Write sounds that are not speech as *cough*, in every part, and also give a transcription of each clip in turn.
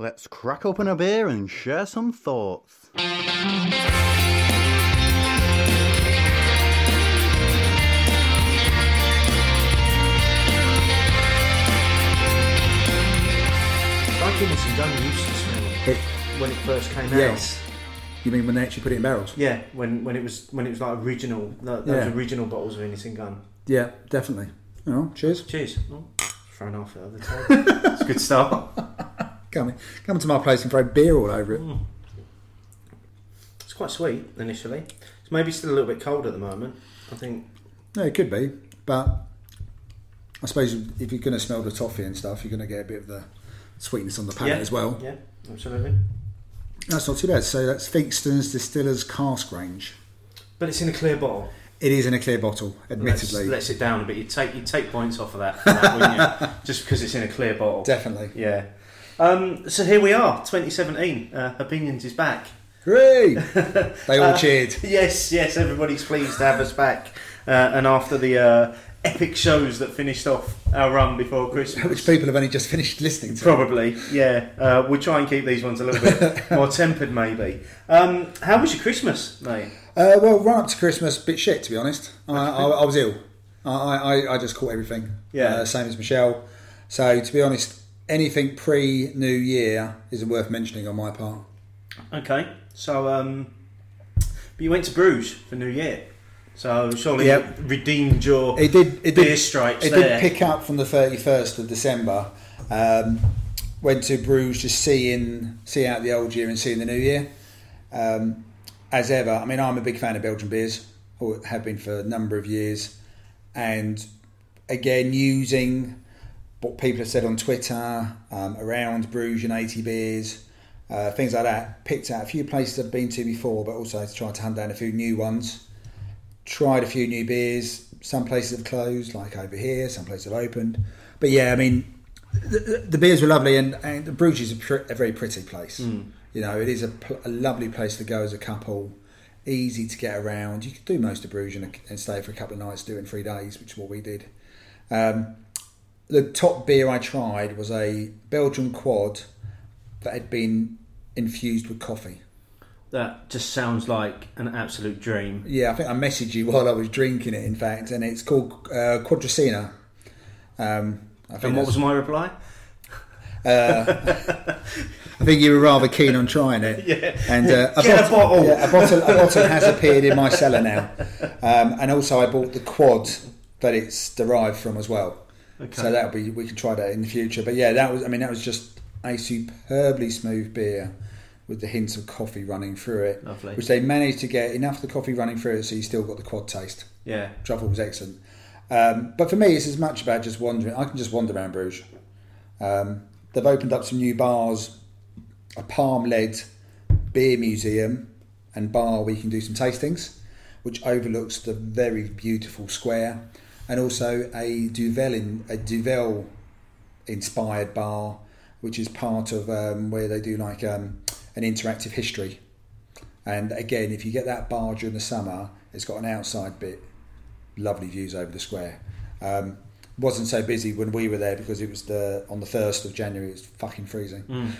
Let's crack open a beer and share some thoughts. Like Guinness and Gun used to smell It, when it first came out. yes. You mean when they actually put it in barrels? Yeah, when, when it was when it was like original, th- those Yeah. original bottles of anything and Gun. Yeah, definitely. Oh, cheers. Cheers. Oh, thrown off the other *laughs* time. it's a good start. Come, come to my place and throw beer all over it. Mm. It's quite sweet initially. It's maybe still a little bit cold at the moment. I think. No, it could be, but I suppose if you're going to smell the toffee and stuff, you're going to get a bit of the sweetness on the palate yeah, as well. Yeah, absolutely. That's not too bad. So that's Finkston's Distillers Cask Range. But it's in a clear bottle. It is in a clear bottle, admittedly. Let's, lets it down a bit. You take you take points off of that, that wouldn't you? *laughs* Just because it's in a clear bottle. Definitely. Yeah. Um, so here we are, 2017. Uh, Opinions is back. Hooray! *laughs* they all Uh, cheered. Yes, yes, everybody's pleased to have us back. Uh, and after the uh, epic shows that finished off our run before Christmas. Which people have only just finished listening to. Probably, yeah. Uh, we'll try and keep these ones a little bit *laughs* more tempered, maybe. Um, how was your Christmas, mate? Uh, well, run up to Christmas, bit shit to be honest. I, I, I was ill. I, I, I just caught everything. Yeah. Uh, same as Michelle. So to be honest, anything pre New Year isn't worth mentioning on my part. Okay, so um, but you went to Bruges for New Year, so surely Yep. it redeemed your It did. It beer did. stripes It there. did pick up from the thirty first of December. Um, went to Bruges just seeing see out the old year and seeing the new year. Um, as ever, I mean, I'm a big fan of Belgian beers. Or have been for a number of years, and again using what people have said on Twitter um, around Bruges and 80 beers, uh, things like that. Picked out a few places I've been to before, but also tried to hunt down a few new ones. Tried a few new beers. Some places have closed, like over here. Some places have opened. But yeah, I mean, the, the beers were lovely, and, and Bruges is a, pr- a very pretty place. You know, it is a, pl- a lovely place to go as a couple. Easy to get around. You could do most of Bruges and, and stay for a couple of nights, do it in three days, which is what we did. Um, the top beer I tried was a Belgian quad that had been infused with coffee. That just sounds like an absolute dream. Yeah, I think I messaged you *laughs* while I was drinking it, in fact, and it's called uh, Quadracina. Um, I think And what was my reply? I think you were rather keen on trying it. *laughs* Yeah. And uh, a, Get a bottle. yeah, a bottle. A bottle has appeared in my cellar now, um, and also I bought the quad that it's derived from as well. Okay. So that'll be we can try that in the future. But yeah, that was. I mean, that was just a superbly smooth beer with the hints of coffee running through it. Lovely. Which they managed to get enough of the coffee running through it, so you still got the quad taste. Yeah. thought was excellent. Um, but for me, it's as much about just wandering. I can just wander around Bruges. Um, they've opened up some new bars, a palm-led beer museum and bar where you can do some tastings, which overlooks the very beautiful square, and also a Duvel in a Duvel inspired bar, which is part of um, where they do like um, an interactive history. And again, if you get that bar during the summer, it's got an outside bit, lovely views over the square. Um, wasn't so busy when we were there because it was the on the first of January. It was fucking freezing. Can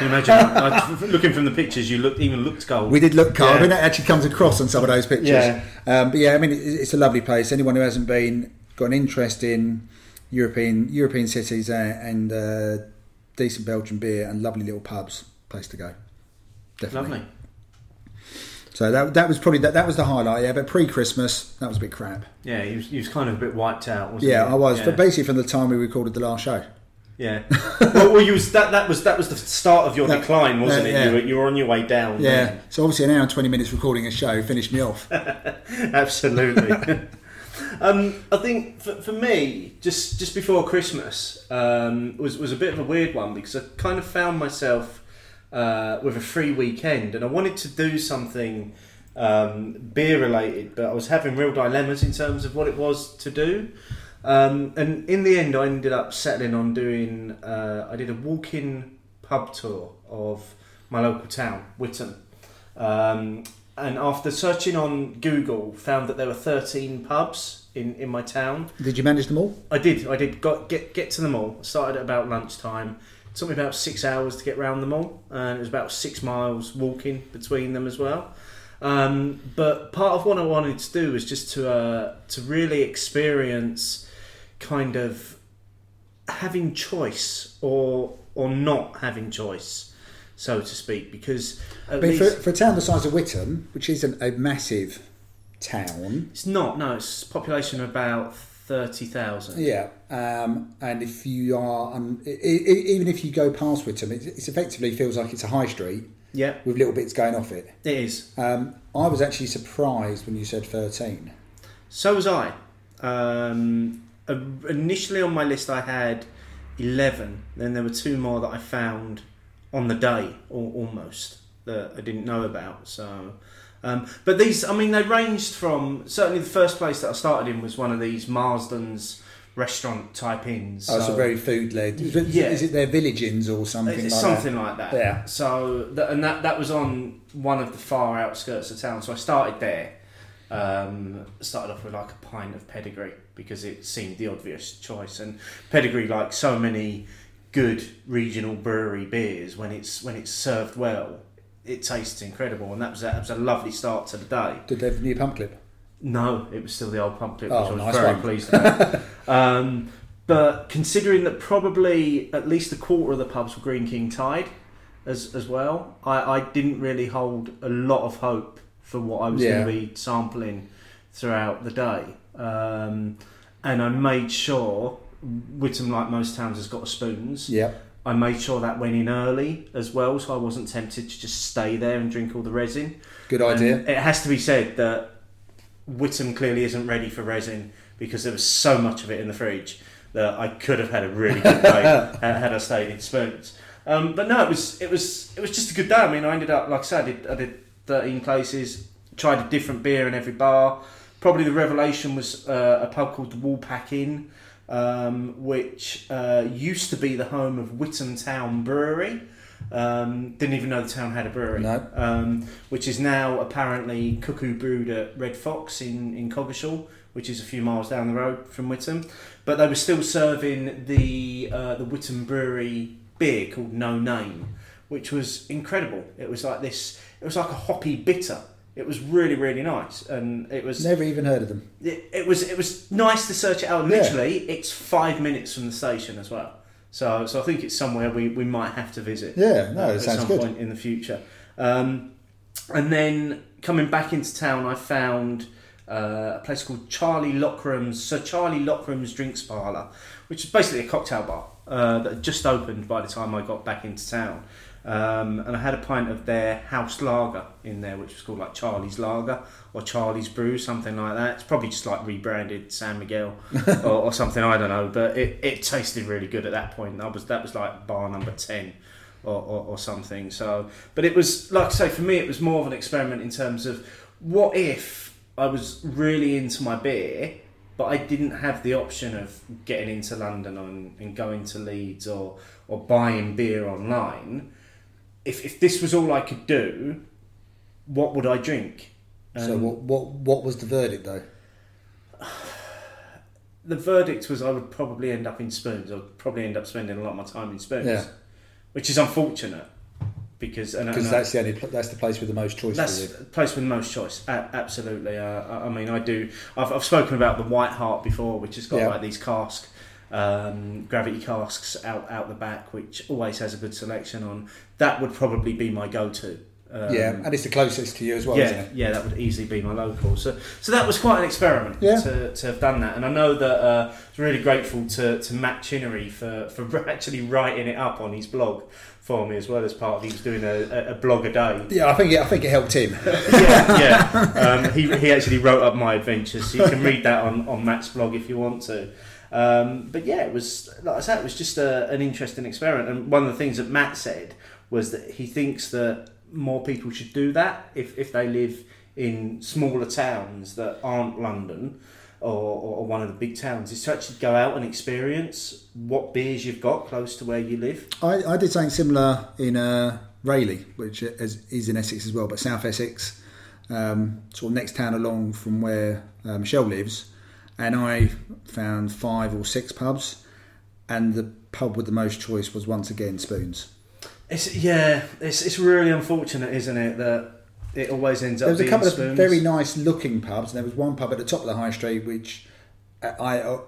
you imagine? *laughs* I, looking from the pictures, you look even looked cold. We did look cold. Yeah. I mean, it actually comes across on some of those pictures. Yeah. Um, but yeah, I mean, it, it's a lovely place. Anyone who hasn't been got an interest in European European cities uh, and uh, decent Belgian beer and lovely little pubs, place to go. Definitely. Lovely. So that that was probably that, that was the highlight. Yeah, but pre Christmas that was a bit crap. Yeah, he was, he was kind of a bit wiped out, wasn't Yeah, he? I was. Yeah. But basically, from the time we recorded the last show. Yeah. well, well, you was that that was that was the start of your That- decline, wasn't yeah, it? yeah. You, were, you were on your way down. Yeah. So obviously, an hour and twenty minutes recording a show finished me off. *laughs* Absolutely. *laughs* um, I think for, for me, just just before Christmas um, was was a bit of a weird one because I kind of found myself uh, with a free weekend and I wanted to do something um, beer related, but I was having real dilemmas in terms of what it was to do. Um, and in the end, I ended up settling on doing. Uh, I did a walk-in pub tour of my local town, Witham, Um, and after searching on Google, found that there were 13 pubs in, in my town. Did you manage them all? I did. I did. Got get get to them all. Started at about lunchtime. Took me about six hours to get round them all, and it was about six miles walking between them as well. Um, but part of what I wanted to do was just to uh, to really experience kind of having choice or or not having choice, so to speak. Because I at mean, for, for a town the size of Witham, which isn't a massive town, it's not. No, it's population of about thirty thousand. yeah, um, and if you are, um, even if you go past Witham, it, it effectively feels like it's a high street Yeah, with little bits going off it. it is. Um, I was actually surprised when you said 13. So was I. Um, initially on my list, I had eleven. Then there were two more that I found on the day, or almost that I didn't know about. So, um, but these, I mean, they ranged from certainly the first place that I started in was one of these Marston's restaurant type inns. Oh, So- a very food led. Is, Yeah. is it their village inns or something it's like something that? like that. Yeah. So th- and that that was on one of the far outskirts of town. So I started there. Um, started off with like a pint of pedigree because it seemed the obvious choice. And pedigree, like so many good regional brewery beers, when it's when it's served well, it tastes incredible. And that was a, that was a lovely start to the day. Did they have a new pump clip? No, it was still the old pump clip, Oh, which I was nice very one. pleased about. *laughs* um, but considering that probably at least a quarter of the pubs were Greene King tied as as well, I, I didn't really hold a lot of hope for what I was Yeah. going to be sampling throughout the day. Um, and I made sure Witham, like most towns, has got a spoons. Yeah. I made sure that went in early as well, so I wasn't tempted to just stay there and drink all the resin. Good idea. And it has to be said that Witham clearly isn't ready for resin because there was so much of it in the fridge that I could have had a really good day *laughs* had I stayed in spoons. Um, but no, it was it was it was just a good day. I mean, I ended up like I said, I did, I did thirteen places, tried a different beer in every bar. Probably the revelation was uh, a pub called the Woolpack Inn, um, which uh, used to be the home of Witham Town Brewery. Um, didn't even know the town had a brewery. No. Um, which is now apparently Cuckoo Brewed at Red Fox in, in Coggeshall, which is a few miles down the road from Witham. But they were still serving the uh, the Witham Brewery beer called No Name, which was incredible. It was like this. It was like a hoppy bitter. It was really really nice, and it was Never even heard of them. it, it was it was nice to search it out. Yeah. Literally, it's five minutes from the station as well. So so I think it's somewhere we, we might have to visit Yeah, no, at it sounds some good. point in the future. Um, and then coming back into town, I found uh, a place called Charlie Lockram's Sir Charlie Lockram's Drinks Parlour, which is basically a cocktail bar uh, that had just opened by the time I got back into town. Um, and I had a pint of their house lager in there, which was called like Charlie's Lager or Charlie's Brew, something like that. It's probably just like rebranded San Miguel *laughs* or, or something. I don't know, but it, it tasted really good at that point. That was that was like bar number ten or, or, or something. So, but it was like I say for me, it was more of an experiment in terms of what if I was really into my beer, but I didn't have the option of getting into London and, and going to Leeds or or buying beer online. If if this was all I could do, what would I drink? so Um, what, what what was the verdict though? the verdict was I would probably end up in spoons. I'd probably end up spending a lot of my time in spoons, Yeah. which is unfortunate because and, Because and I- that's the only pl- that's the place with the most choice. That's the place with the most choice. A- absolutely. Uh, I- I mean, I do. I've, I've spoken about the White Hart before, which has got Yeah. like these cask, um, gravity casks out out the back, which always has a good selection on. That would probably be my go-to. Um, yeah, and it's the closest to you as well, isn't yeah, it? yeah, that would easily be my local. So, so that was quite an experiment Yeah. to, to have done that, and I know that uh, I was really grateful to, to Matt Chinnery for, for *laughs* actually writing it up on his blog for me as well as part of he was doing a, a- a blog a day Yeah, I think it, I think it helped him. *laughs* yeah, yeah. Um, he, he actually wrote up my adventures. So you can read that on, on Matt's blog if you want to. Um, but yeah, it was like I said, it was just a, an interesting experiment. And one of the things that Matt said was that he thinks that more people should do that if, if they live in smaller towns that aren't London or, or one of the big towns, is to actually go out and experience what beers you've got close to where you live. I, I did something similar in uh, Rayleigh, which is, is in Essex as well, but South Essex, um, sort of next town along from where uh, Michelle lives, and I found five or six pubs, and the pub with the most choice was once again Spoons. It's yeah, it's it's really unfortunate, isn't it, that it always ends up There was a couple spoons. of very nice looking pubs, and there was one pub at the top of the high street which I, I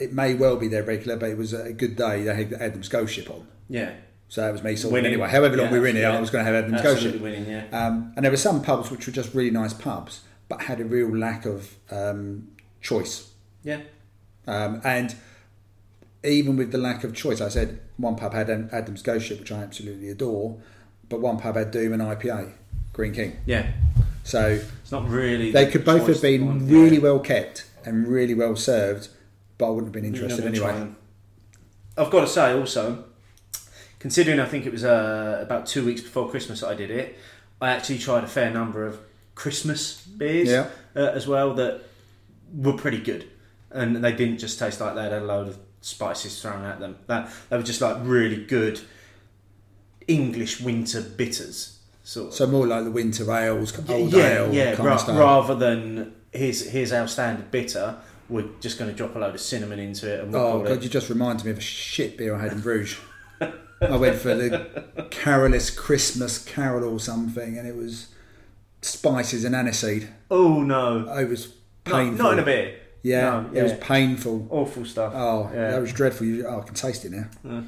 it may well be their regular, but it was a good day. They had Adnams Ghost ship on, yeah, so that was me sort of Winning. anyway. However long Yeah, we were in here, yeah. I was going to have Adnams absolutely ship. winning. Yeah, Um, and there were some pubs which were just really nice pubs, but had a real lack of um, choice. Yeah, Um, and even with the lack of choice, I said one pub had Adnams Ghost Ship, which I absolutely adore, but one pub had Doom and IPA, Greene King. yeah. So It's not really. they the could both have been one- really yeah. well kept and really well served, but I wouldn't have been interested You're not gonna anyway. I've got to say also, considering I think it was uh, about two weeks before Christmas that I did it, I actually tried a fair number of Christmas beers Yeah. uh, as well that were pretty good, and they didn't just taste like they had a load of spices thrown at them. That they were just like really good English winter bitters. Sort of. So more like the winter ales, old yeah, ale yeah, kind ra- rather than here's here's our standard bitter. We're just going to drop a load of cinnamon into it and we'll Oh god, it you just reminded me of a shit beer I had in Bruges. I went for the Carolus Christmas Carol or something, and it was spices and aniseed. Oh no, It was not, painful. not in a beer. Yeah, No, it was painful. Awful stuff. Oh, Yeah. that was dreadful. You, oh, I can taste it now. Yeah.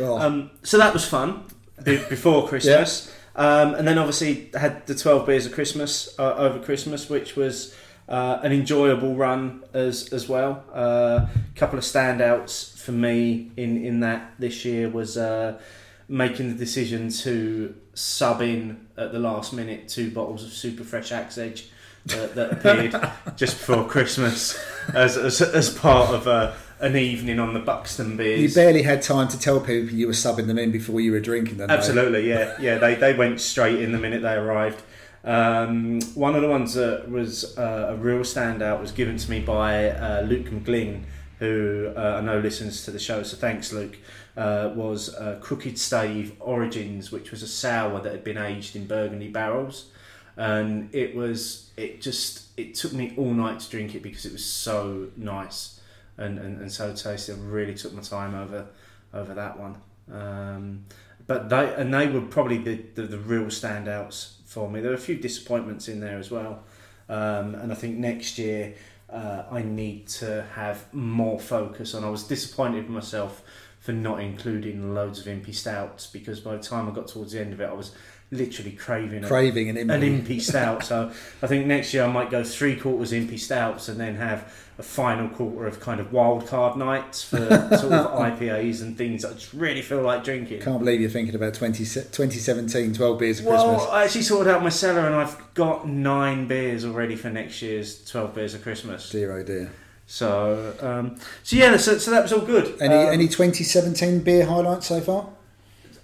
Oh. Um, so that was fun be- before *laughs* Christmas, um, and then obviously had the twelve beers of Christmas uh, over Christmas, which was uh, an enjoyable run as as well. A uh, couple of standouts for me in in that this year was uh, making the decision to sub in at the last minute two bottles of super fresh Axe Edge. Uh, that appeared just before Christmas as, as, as part of a, an evening on the Buxton beers. you barely had time to tell people you were subbing them in before you were drinking them. though. Absolutely, yeah, yeah. They they went straight in the minute they arrived. Um, one of the ones that was uh, a real standout was given to me by uh, Luke McGlynn, who uh, I know listens to the show. So thanks, Luke. Uh, was uh, Crooked Stave Origins, which was a sour that had been aged in Burgundy barrels, and it was it just it took me all night to drink it because it was so nice and, and, and so tasty. I really took my time over over that one. Um, but they and they were probably the, the, the real standouts for me. There were a few disappointments in there as well, um, and I think next year uh, I need to have more focus on. I was disappointed with myself for not including loads of impy stouts because by the time I got towards the end of it, I was literally craving a, Craving an an impy. impy stout. So I think next year I might go three quarters impy stouts and then have a final quarter of kind of wild card nights for *laughs* sort of IPAs and things that I just really feel like drinking. Can't believe you're thinking about 20, 2017, 12 beers of Well, Christmas. I actually sorted out my cellar and I've got nine beers already for next year's 12 beers of Christmas. Dear oh dear. So, um, so yeah, so, so that was all good. Any Um, any 2017 beer highlights so far?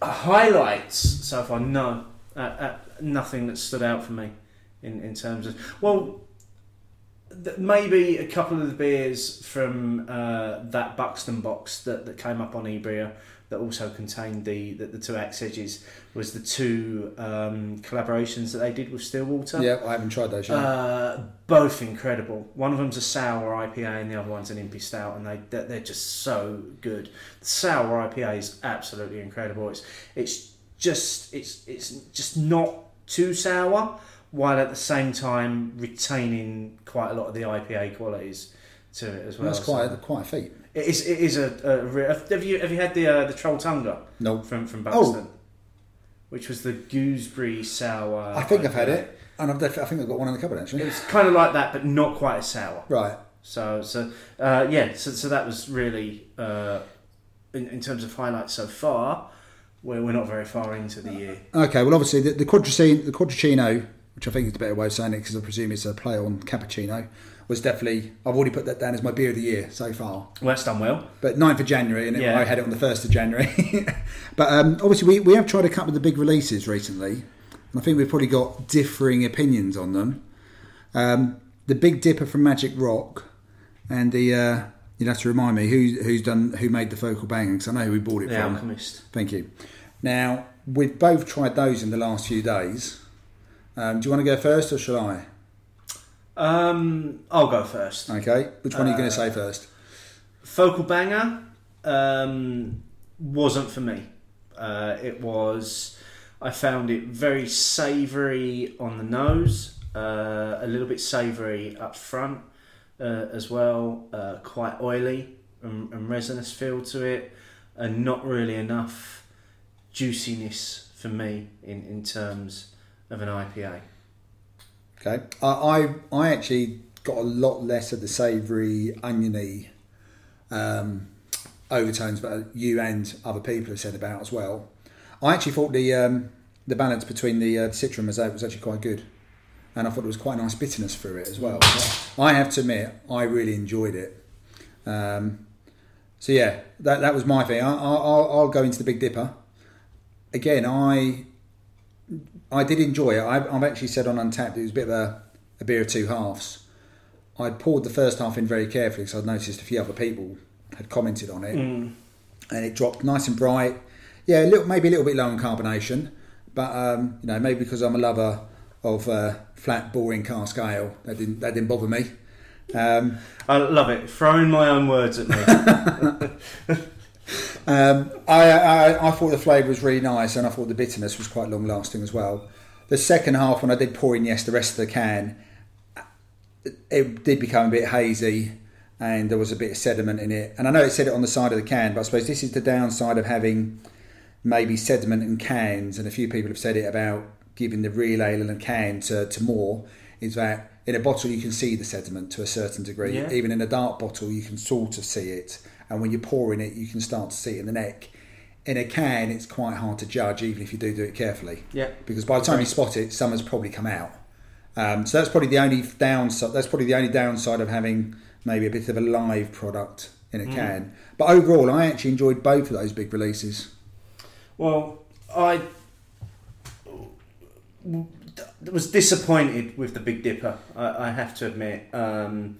highlights so far? No, uh, uh, nothing that stood out for me in, in terms of well, th- maybe a couple of the beers from uh, that Buxton box that, that came up on Eebria that also contained the, the, the two axe edges was the two um, collaborations that they did with Stillwater. Yeah, I haven't tried those yet. Uh, both incredible. One of them's a sour IPA and the other one's an impy stout, and they they're, they're just so good. The sour IPA is absolutely incredible. It's it's just it's it's just not too sour, while at the same time retaining quite a lot of the IPA qualities to it as well. That's quite So a, quite a feat. it is it is a, a re- have you have you had the uh, the Trolltunga No, from from Oh. Which was the gooseberry sour. I think I've had it, and I've def- I think I've got one in the cupboard actually. It's kind of like that, but not quite as sour. Right. So, so uh, yeah, so, so that was really uh, in, in terms of highlights so far. Where we're not very far into the year. Okay. Well, obviously the, the quadricino, the quadricino, which I think is a better way of saying it because I presume it's a play on cappuccino, was definitely. I've already put that down as my beer of the year so far. Well, that's done well. But 9th of January, and it- Yeah. I had it on the 1st of January. *laughs* but um, obviously, we, we have tried a couple of the big releases recently, and I think we've probably got differing opinions on them. Um, the Big Dipper from Magic Rock, and the uh, you'd have to remind me who, who's done who made the Focal Bang because I know who we bought it The from. Alchemist. Thank you. Now we've both tried those in the last few days. Um, do you want to go first, or shall I? Um, I'll go first. Okay. Which one are you going Uh, to say first? Focal banger. um, wasn't for me. Uh, it was. I found it very savoury on the nose, uh, a little bit savoury up front uh, as well, uh, quite oily and, and resinous feel to it, and not really enough juiciness for me in, in terms of an IPA. Okay, I, I I actually got a lot less of the savoury, oniony um, overtones, but you and other people have said about as well. I actually thought the um, the balance between the uh, Citra and Mosaic was actually quite good, and I thought there was quite a nice bitterness through it as well. I have to admit, I really enjoyed it. Um, so yeah, that that was my thing. I, I, I'll, I'll go into the Big Dipper again. I I did enjoy it. I've, I've actually said on Untappd it was a bit of a, a beer of two halves. I'd poured the first half in very carefully because I'd noticed a few other people had commented on it, Mm. and it dropped nice and bright. Yeah, a little, maybe a little bit low in carbonation, but um, you know maybe because I'm a lover of uh, flat, boring cask ale, that didn't that didn't bother me. Um, I love it. Throwing my own words at me. *laughs* *laughs* Um, I, I, I thought the flavour was really nice, and I thought the bitterness was quite long lasting as well. The second half, when I did pour in yes the rest of the can, it did become a bit hazy, and there was a bit of sediment in it. And I know it said it on the side of the can, but I suppose this is the downside of having maybe sediment in cans. And a few people have said it about giving the real ale in a can to, to more. Is that in a bottle you can see the sediment to a certain degree. Yeah. Even in a dark bottle, you can sort of see it and when you're pouring it, you can start to see it in the neck. In a can, it's quite hard to judge, even if you do do it carefully, yeah. because by the time you spot it, summer's probably come out. Um, so that's probably the only downside. That's probably the only downside of having maybe a bit of a live product in a can. But overall, I actually enjoyed both of those big releases. Well, I was disappointed with the Big Dipper. I, I have to admit. Um,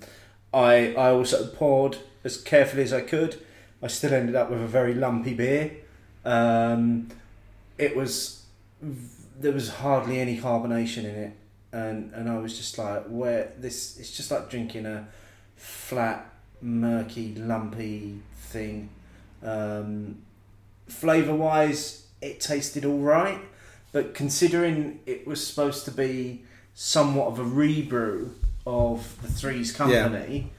I I also poured as carefully as I could. I still ended up with a very lumpy beer. Um, it was there was hardly any carbonation in it, and and I was just like, where this? It's just like drinking a flat, murky, lumpy thing. Um, flavor wise, it tasted all right, but considering it was supposed to be somewhat of a rebrew of the Three's Company,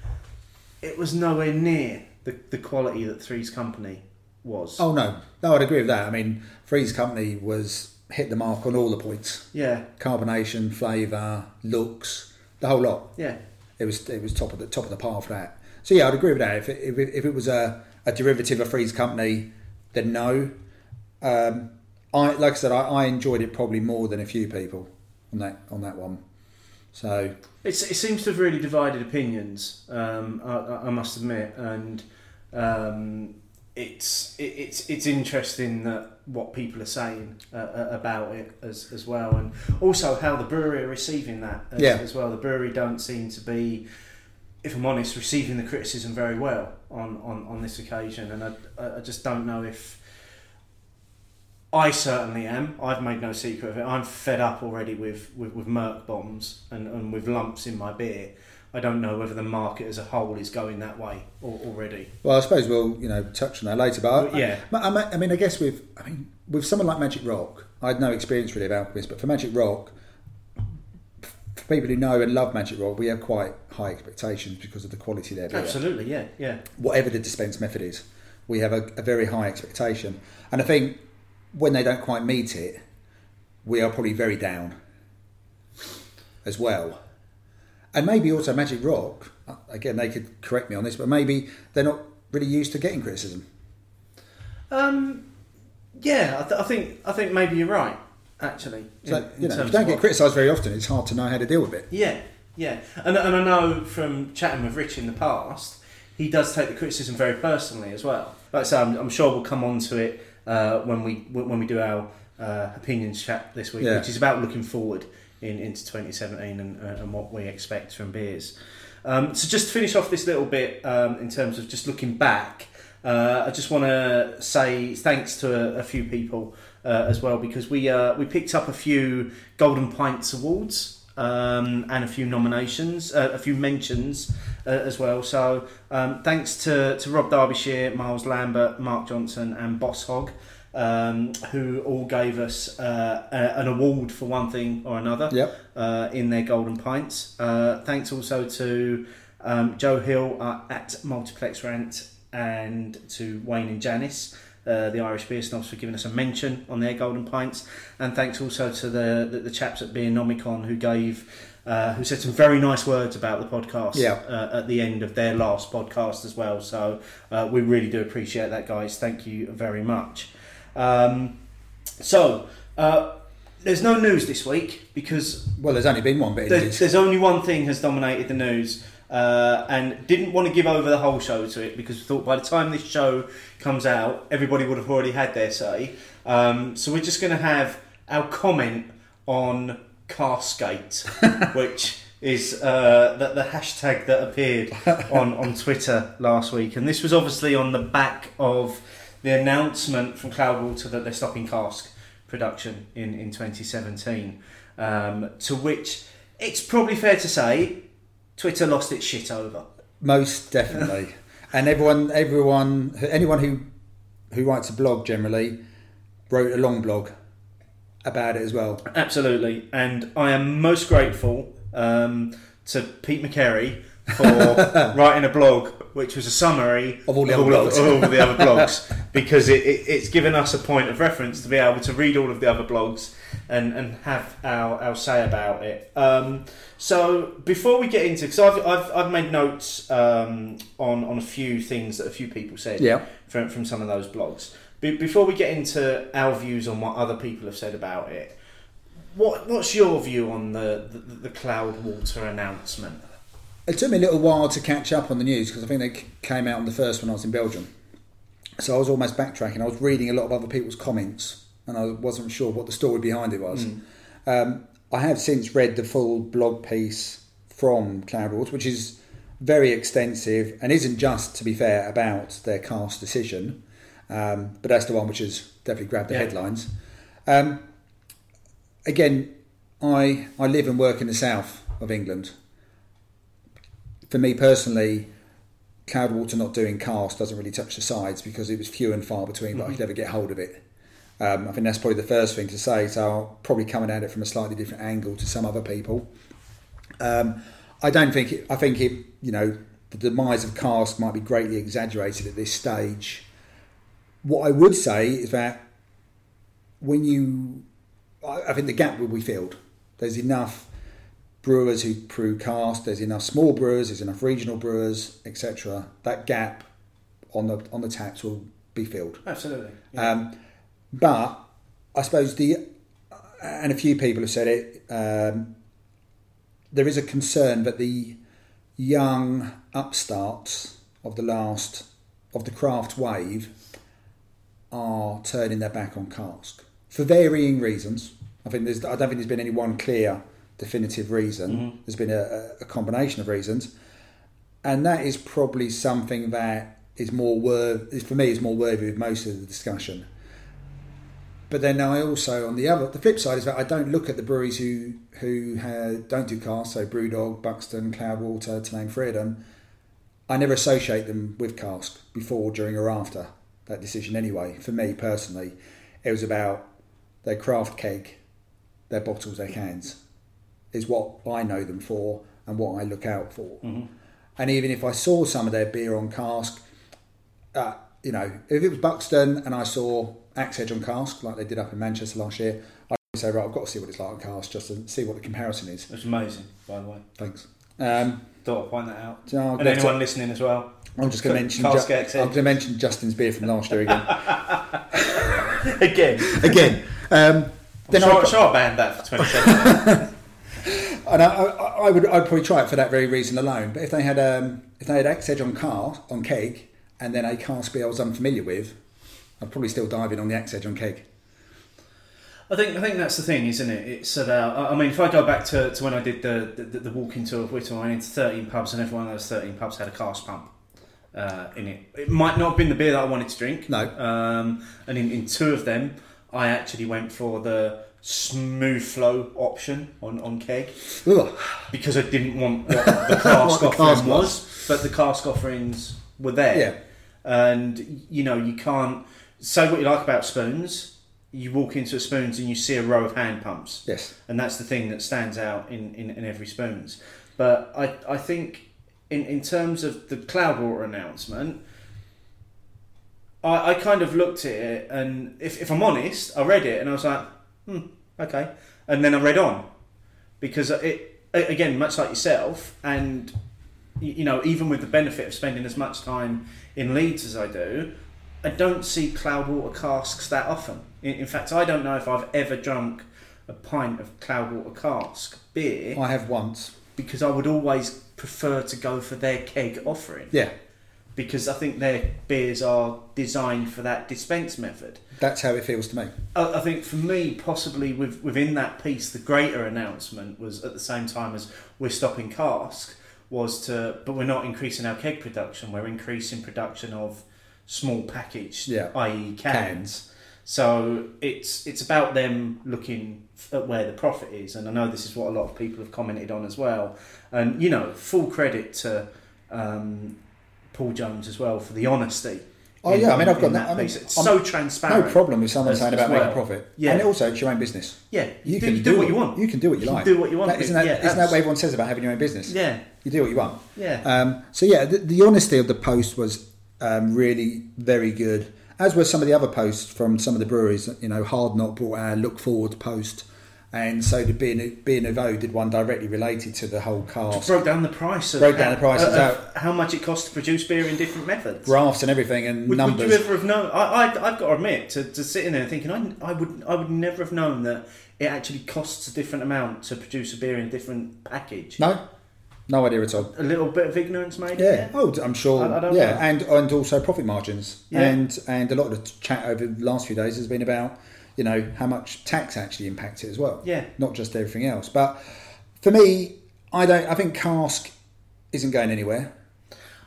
it was nowhere near the, the quality that Three's Company was. Oh no, no, I'd agree with that. I mean, Three's Company was hit the mark on all the points: Yeah, carbonation, flavour, looks, the whole lot. yeah, It was it was top of the top of the par for that. So yeah, I'd agree with that. If it, if it, if it was a, a derivative of Three's Company, then no. Um, I like I said, I, I enjoyed it probably more than a few people on that on that one. So It's, it seems to have really divided opinions. Um, I, I- must admit, and um, it's it, it's it's interesting that what people are saying uh, uh, about it as as well, and also how the brewery are receiving that as, Yeah. as well. The brewery don't seem to be, if I'm honest, receiving the criticism very well on on, on this occasion, and I I just don't know if. I certainly am. I've made no secret of it. I'm fed up already with, with, with murk bombs and, and with lumps in my beer. I don't know whether the market as a whole is going that way al- already. well, I suppose we'll you know touch on that later. But I, Yeah. I, I, I mean, I guess with I mean with someone like Magic Rock, I had no experience really of alchemist, but for Magic Rock, for people who know and love Magic Rock, we have quite high expectations because of the quality there. Absolutely, yeah, yeah. whatever the dispense method is, we have a, a very high expectation. And I think when they don't quite meet it, we are probably very down as well. And maybe also Magic Rock, uh, again, they could correct me on this, but maybe they're not really used to getting criticism. Um, yeah, I, th- I think I think maybe you're right. Actually, So, in- you know, if you don't get criticised very often, it's hard to know how to deal with it. Yeah, yeah, and and I know from chatting with Rich in the past, he does take the criticism very personally as well. Like I say, I'm, I'm sure we'll come on to it uh, when we when we do our uh, opinions chat this week, Yeah. which is about looking forward in into 2017 and, uh, and what we expect from beers. Um, so just to finish off this little bit um, in terms of just looking back, uh, I just want to say thanks to a, a few people uh, as well because we uh, we picked up a few Golden Pints awards um, and a few nominations, uh, a few mentions uh, as well. So um, thanks to, to Rob Derbyshire, Miles Lambert, Mark Johnson, and Boss Hog. Um, who all gave us uh, a, an award for one thing or another Yep. uh, in their golden pints. Uh, thanks also to um, Joe Hill uh, at Multiplex Rant and to Wayne and Janice, uh, the Irish Beer Snobs, for giving us a mention on their golden pints. And thanks also to the the, the chaps at Beer Nomicon who gave. Uh, who said some very nice words about the podcast Yeah. uh, at the end of their last podcast as well. So uh, we really do appreciate that, guys. Thank you very much. Um, so uh, there's no news this week because Well, there's only been one bit there's only one thing has dominated the news, uh, and didn't want to give over the whole show to it because we thought by the time this show comes out, everybody would have already had their say. Um, so we're just going to have our comment on Caskgate, *laughs* which is uh, the, the hashtag that appeared *laughs* on, on Twitter last week, and this was obviously on the back of the announcement from Cloudwater that they're stopping cask production in, in 2017. Um, to which it's probably fair to say Twitter lost its shit over. Most definitely. *laughs* and everyone, everyone, anyone who who writes a blog generally wrote a long blog about it as well. Absolutely, and I am most grateful um, to Pete McCary for *laughs* writing a blog which was a summary Of all the other blogs. of all the other blogs *laughs* because it, it, it's given us a point of reference to be able to read all of the other blogs and, and have our, our say about it. Um, so before we get into, because I've, I've, I've made notes um, on on a few things that a few people said Yeah. from, from some of those blogs. Be- before we get into our views on what other people have said about it, what what's your view on the the, the Cloudwater announcement? It took me a little while to catch up on the news because I think they came out on the first when I was in Belgium. So I was almost backtracking. I was reading a lot of other people's comments and I wasn't sure what the story behind it was. Um, I have since read the full blog piece from Cloudwater, which is very extensive and isn't just, to be fair, about their cask decision, um, but that's the one which has definitely grabbed the Yeah. headlines. Um, again, I I live and work in the south of England. For me personally, Cloudwater not doing cask doesn't really touch the sides because it was few and far between, but I could never get hold of it. Um, I think that's probably the first thing to say. So I'll probably coming at it from a slightly different angle to some other people. Um, I don't think it, I think it. You know, the demise of cask might be greatly exaggerated at this stage. What I would say is that when you, I, I think the gap will be filled. There's enough brewers who brew cask. There's enough small brewers. There's enough regional brewers, etc. That gap on the on the taps will be filled. Absolutely. Um, but I suppose the and a few people have said it. Um, there is a concern that the young upstarts of the last of the craft wave are turning their back on cask for varying reasons. I think there's I don't think there's been any one clear definitive reason. Mm-hmm. There's been a, a combination of reasons, and that is probably something that is more worth for me is more worthy of most of the discussion. But then I also on the other the flip side is that I don't look at the breweries who who ha don't do cask, so Brewdog, Buxton, Cloudwater, to name three of them. I never associate them with cask before, during, or after that decision. Anyway, for me personally, it was about their craft keg, their bottles, their cans, is what I know them for and what I look out for. And even if I saw some of their beer on cask, uh, you know, if it was Buxton and I saw Axe Edge on cask, like they did up in Manchester last year, I'd say, right, I've got to see what it's like on cask just to see what the comparison is. It's amazing, by the way. Thanks. Um, Thought I'd point that out. I'll and get to- anyone listening as well. I'm just going to mention. Ju- I'm going to mention Justin's beer from last year again. *laughs* Again. again. Um, then Then I, sure, I banned that for 27 *laughs* and I, I, I would I'd probably try it for that very reason alone. But if they had um, if they had Axe Edge on car on keg and then a cask beer I was unfamiliar with, I'd probably still dive in on the Axe Edge on keg. I think I think that's the thing, isn't it? It's about. I I mean, if I go back to, to when I did the, the, the walking tour of Whittle, I went into 13 pubs, and every one of those 13 pubs had a cask pump uh, in it. It might not have been the beer that I wanted to drink. No. Um, and in, in two of them, I actually went for the smooth flow option on, on keg Ugh. because I didn't want what the *laughs* cask What the offering cask was, but the cask offerings were there. Yeah. And you know, you can't say what you like about spoons. You walk into a spoons and you see a row of hand pumps, Yes. and that's the thing that stands out in, in, in every spoons. But I, I think in, in terms of the Cloudwater announcement, I, I kind of looked at it, and if, if I'm honest, I read it and I was like, hmm, okay. And then I read on because it, again, much like yourself, and you know, even with the benefit of spending as much time in Leeds as I do, I don't see Cloudwater casks that often. In, in fact, I don't know if I've ever drunk a pint of Cloudwater cask beer I have once. because I would always prefer to go for their keg offering Yeah. Because I think their beers are designed for that dispense method. That's how it feels to me. I, I think for me, possibly with, within that piece, the greater announcement was at the same time as we're stopping cask was to, but we're not increasing our keg production. We're increasing production of small packaged, Yeah. i.e. cans. Cans. So it's it's about them looking at where the profit is, and I know this is what a lot of people have commented on as well. And you know, full credit to um, Paul Jones as well for the honesty. Oh, in- yeah, I mean, I've got that- that I mean. It's I'm- so transparent. No problem with someone as- saying about well. making profit. Yeah. And also, it's your own business. Yeah, You, you, can do, you do what you want. You can do what you, You can like. do what you want. That, isn't that, Yeah, isn't that what everyone says about having your own business? Yeah, You do what you want. yeah. Um, so yeah, the, the honesty of the post was um, really very good, as were some of the other posts from some of the breweries. You know, Hard Not brought our Look Forward post, and so did Beer Beer Nouveau did one directly related to the whole cask, broke down the price. Of Broke how, down the prices of out. how much it costs to produce beer in different methods. graphs, and everything, and Would, would numbers. you ever have known? I, I, I've got to admit to, to sitting there thinking I, I would I would never have known that it actually costs a different amount to produce a beer in a different package. no, no idea at all. A little bit of ignorance, maybe. Yeah. Oh, I'm sure. I- I don't yeah, know. and and also profit margins. Yeah. And and a lot of the chat over the last few days has been about you know how much tax actually impacts it as well. Yeah. Not just everything else. But for me, I don't. I think cask isn't going anywhere.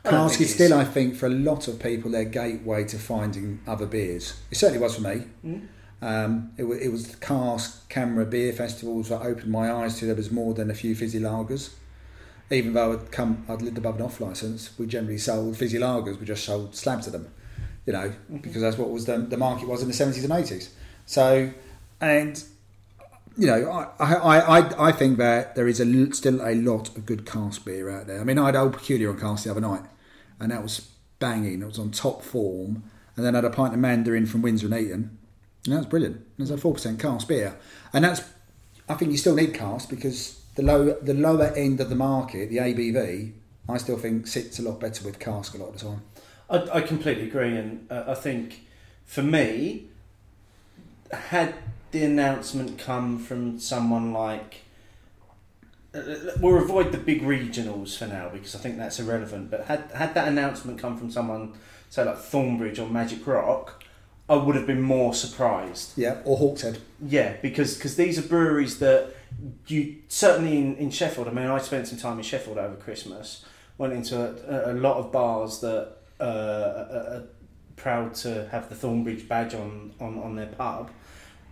Cask is still, I think, for a lot of people, their gateway to finding other beers. It certainly was for me. Mm. Um, it, was, it was the cask CAMRA beer festivals that opened my eyes to there was more than a few fizzy lagers. Even though I'd come, I'd lived above an off license. We generally sold fizzy lagers. We just sold slabs of them, you know, because that's what was the, the market was in the seventies and eighties. So, and you know, I, I, I, I think that there is a, still a lot of good cask beer out there. I mean, I had Old Peculier on cask the other night, and that was banging. It was on top form. And then I had a pint of Mandarin from Windsor and Eton, and that was brilliant. It was a four percent cask beer, and that's. I think you still need cask because the low, the lower end of the market, the ABV, I still think sits a lot better with cask a lot of the time. I, I completely agree, and uh, I think for me, had the announcement come from someone like. We'll avoid the big regionals for now because I think that's irrelevant. But had had that announcement come from someone, say like Thornbridge or Magic Rock, I would have been more surprised. Yeah, or Hawkshead. Yeah, because cause these are breweries that you certainly in, in Sheffield. I mean, I spent some time in Sheffield over Christmas. Went into a, a lot of bars that uh, are, are proud to have the Thornbridge badge on, on, on their pub,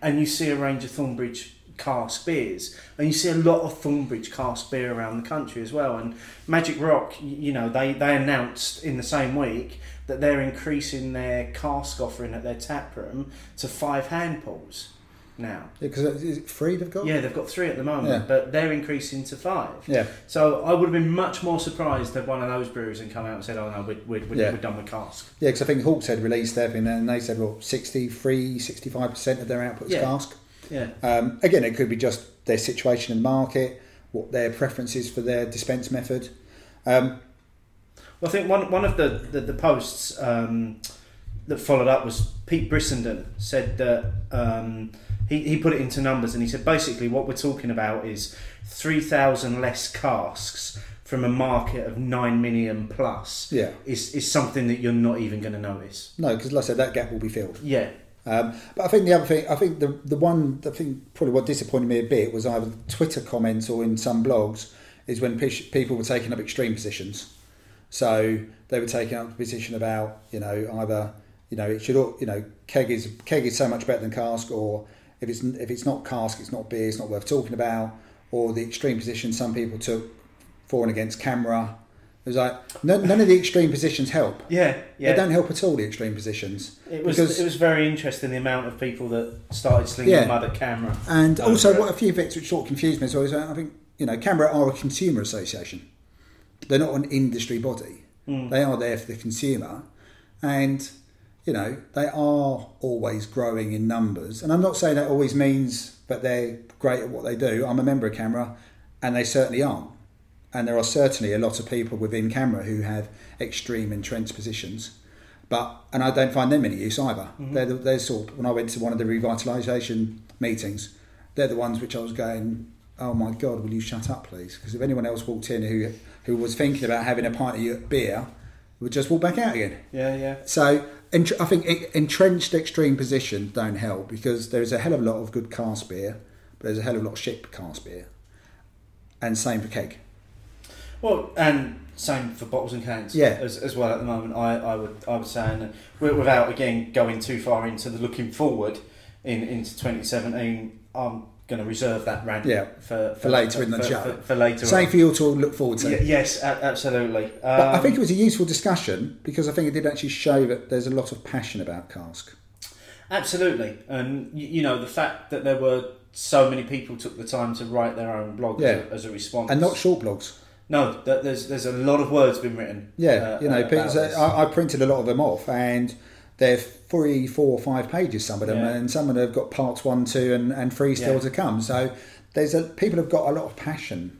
and you see a range of Thornbridge cask beers, and you see a lot of Thornbridge cask beer around the country as well. And Magic Rock, you know, they they announced in the same week that they're increasing their cask offering at their tap room to five hand pulls now. Yeah, because is it free they've got? Yeah, they've got three at the moment, Yeah. but they're increasing to five. Yeah. So I would have been much more surprised if one of those breweries had come out and said, "Oh no, we're, we're, Yeah. we're done with cask." Yeah, because I think Hawkshead released their thing and they said, well, 63, 65% of their output is Yeah. cask. Yeah, Um, again, it could be just their situation in the market, what their preferences for their dispense method. Um, well, I think one one of the the, the posts um, that followed up was Pete Brissenden said that um, he he put it into numbers and he said basically what we're talking about is three thousand less casks from a market of nine million plus. yeah, Is, is something that you're not even going to notice. no, because like I said, that gap will be filled. Yeah, Um, but I think the other thing, I think the the one, the thing probably what disappointed me a bit was either Twitter comments or in some blogs is when people were taking up extreme positions. So they were taking up the position about you know either you know it should all- you know keg is keg is so much better than cask or if it's if it's not cask, it's not beer, it's not worth talking about. Or the extreme position some people took for and against CAMRA. It was like none, none of the extreme positions help. Yeah, yeah. They don't help at all. The extreme positions. It was because- it was very interesting the amount of people that started slinging Yeah. mud at CAMRA. And over also, it. what a few bits which sort of confused me as well is I think you know CAMRA are a consumer association. They're not an industry body. Hmm. They are there for the consumer, and you know they are always growing in numbers. And I'm not saying that always means that they're great at what they do. I'm a member of CAMRA, and they certainly aren't. And there are certainly a lot of people within CAMRA who have extreme entrenched positions. But and I don't find them any use either. Mm-hmm. They're, the, they're sort of, when I went to one of the revitalisation meetings, they're the ones which I was going, oh my god, will you shut up, please? Because if anyone else walked in who who was thinking about having a pint of beer, would just walk back out again. Yeah, yeah. So entr- I think en- entrenched extreme positions don't help because there is a hell of a lot of good cask beer, but there's a hell of a lot of shit cask beer, and same for keg. Well, and same for bottles and cans. Yeah. As, as well at the moment, I, I would I would say, and without again going too far into the looking forward in into 2017, I'm um, going to reserve that rant. Yeah, For, for later in the for, show. For, for later. Same on. for you all to look forward to. Y- yes, a- absolutely. But I Um, think it was a useful discussion because I think it did actually show that there's a lot of passion about cask. Absolutely, and you know the fact that there were so many people took the time to write their own blog Yeah. as, a, as a response, And not short blogs. no, there's there's a lot of words been written. Yeah, uh, you know, this. I, I printed a lot of them off, and they're three, four, five pages. Some of them, Yeah. and some of them have got parts one, two, and, and three still Yeah. to come. So there's a people have got a lot of passion,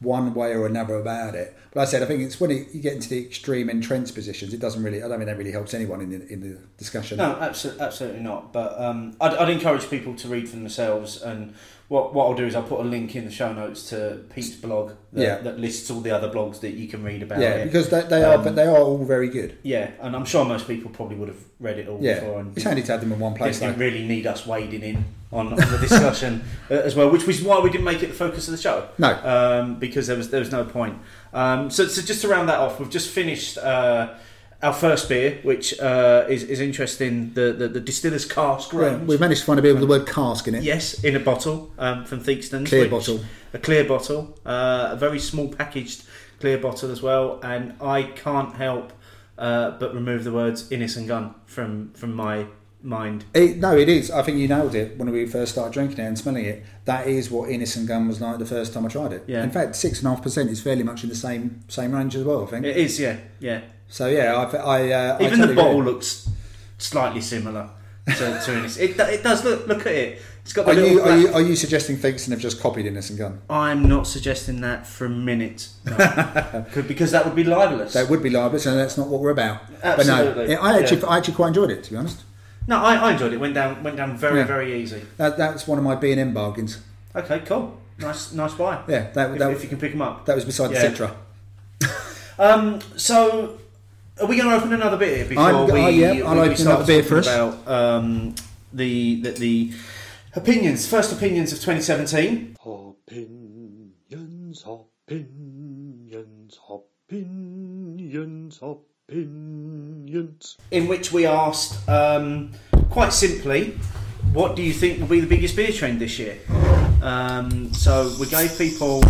one way or another about it. But like I said, I think it's when it, you get into the extreme entrenched positions, it doesn't really. I don't think that really helps anyone in the, in the discussion. No, absolutely, absolutely not. But um, I'd, I'd encourage people to read for themselves. And what what I'll do is I'll put a link in the show notes to Pete's blog that, Yeah. that lists all the other blogs that you can read about yeah, it. because they, they are, Um, but they are all very good. yeah, and I'm sure most people probably would have read it all Yeah, before. And it's handy to have them in one place. didn't Though. really need us wading in on, on the discussion *laughs* uh, as well, which was why we didn't make it the focus of the show. No, um, because there was there was no point. Um, so, so just to round that off, we've just finished uh, our first beer, which uh, is is interesting. The the, the distiller's cask yeah, range. we've managed to find a beer with the word cask in it. Yes, in a bottle um, from Theakston's. Clear which- bottle. A clear bottle, uh, a very small packaged clear bottle as well, and I can't help uh, but remove the words Innis and Gunn from from my mind. It, no, it is. I think you nailed it when we first started drinking it and smelling it. That is what Innis and Gunn was like the first time I tried it. Yeah. In fact, six and a half percent is fairly much in the same same range as well. I think. It is, yeah, yeah. so yeah, I, I, uh, I Even totally the bottle agree. looks slightly similar to, to Innis. It, it does look. Look at it. It's got the Are you, are you are you suggesting Theakston have just copied Innis and Gunn? I'm not suggesting that for a minute, no. *laughs* Could- because that would be libelous. That would be libelous, and that's not what we're about. Absolutely, But no, I actually yeah. I actually quite enjoyed it to be honest. No, I, I enjoyed it. Went down, went down very, Yeah. very easy. That, that's one of my B and M bargains. Okay, cool. Nice, nice buy. Yeah, that If, that, if you can pick them up. that was beside Yeah. the Citra. *laughs* Um, so, are we going to open another beer before I'm- we? uh, yeah, we- I'll we open start another beer talking for us. About um, the, the the opinions, first opinions of 2017. Opinions, opinions, opinions, opinions. In which we asked um, quite simply, what do you think will be the biggest beer trend this year? Um, so we gave people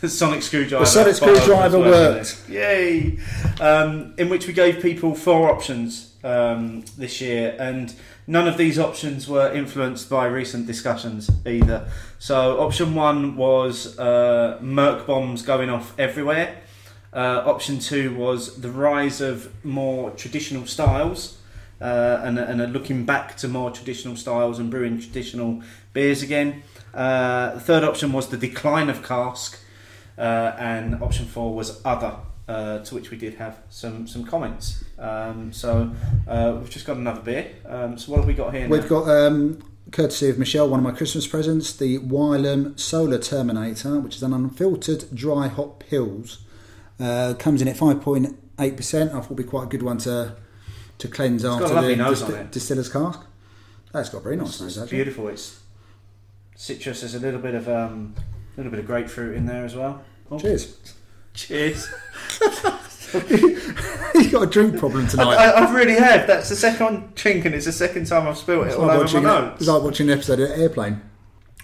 the sonic screwdriver. The sonic screwdriver worked. there. Yay! Um, in which we gave people four options um, this year, and none of these options were influenced by recent discussions either. So option one was uh, murk bombs going off everywhere. Uh, option two was the rise of more traditional styles uh, and, and a looking back to more traditional styles and brewing traditional beers again. Uh, the third option was the decline of cask, uh, and option four was other. Uh, to which we did have some some comments. Um, so uh, we've just got another beer. Um, so what have we got here? We've now? got, um, courtesy of Michelle, one of my Christmas presents, the Wylam Solar Terminator, which is an unfiltered dry hop pils. Uh, comes in at 5.8%. I thought would be quite a good one to to cleanse got a after the nose dis- on it. distiller's cask. That's got a very nice It's, nose, it's actually. beautiful. It's citrus. There's a little bit of um, a little bit of grapefruit in there as well. Oh, Cheers. Cheers. *laughs* You've got a drink problem tonight. I, I really had. That's the second drink, and it's the second time I've spilled it It's all like, over my notes. it's like watching an episode of Airplane.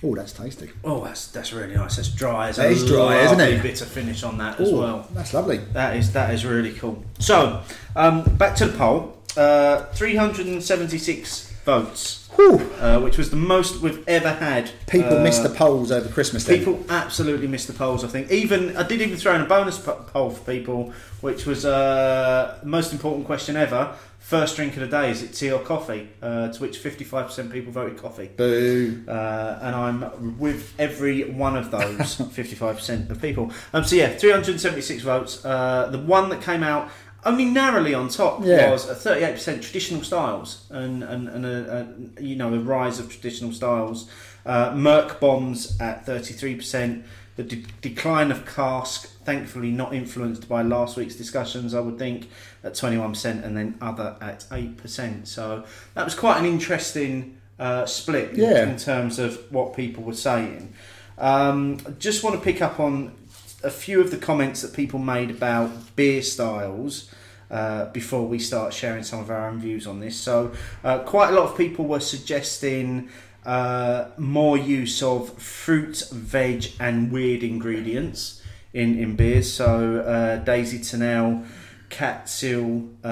Oh, that's tasty. Oh, that's that's really nice. That's dry. It's That a is dry, isn't it? Bit of finish on that as Oh, well. that's lovely. That is that is really cool. So, um, back to the poll. Uh, 376 votes, uh, which was the most we've ever had. People uh, missed the polls over Christmas. Then. People absolutely missed the polls. I think even I did even throw in a bonus po- poll for people, which was uh, the most important question ever. First drink of the day is it tea or coffee? Uh, to which fifty-five percent people voted coffee, Boo. uh, and I'm with every one of those *laughs* fifty-five percent of people. Um, so yeah, three hundred seventy-six votes. Uh, the one that came out only narrowly on top Yeah. was a thirty-eight percent traditional styles, and and, and a, a, you know a rise of traditional styles. Uh, murk bombs at thirty-three percent. The de- decline of cask, thankfully not influenced by last week's discussions, I would think, at twenty-one percent, and then other at eight percent. So that was quite an interesting uh, split in- Yeah. in terms of what people were saying. Um, I just want to pick up on a few of the comments that people made about beer styles uh, before we start sharing some of our own views on this. So, uh, quite a lot of people were suggesting uh, more use of fruit, veg, and weird ingredients in, in beers. So, uh, Daisy Tennell, Kat Seal, uh,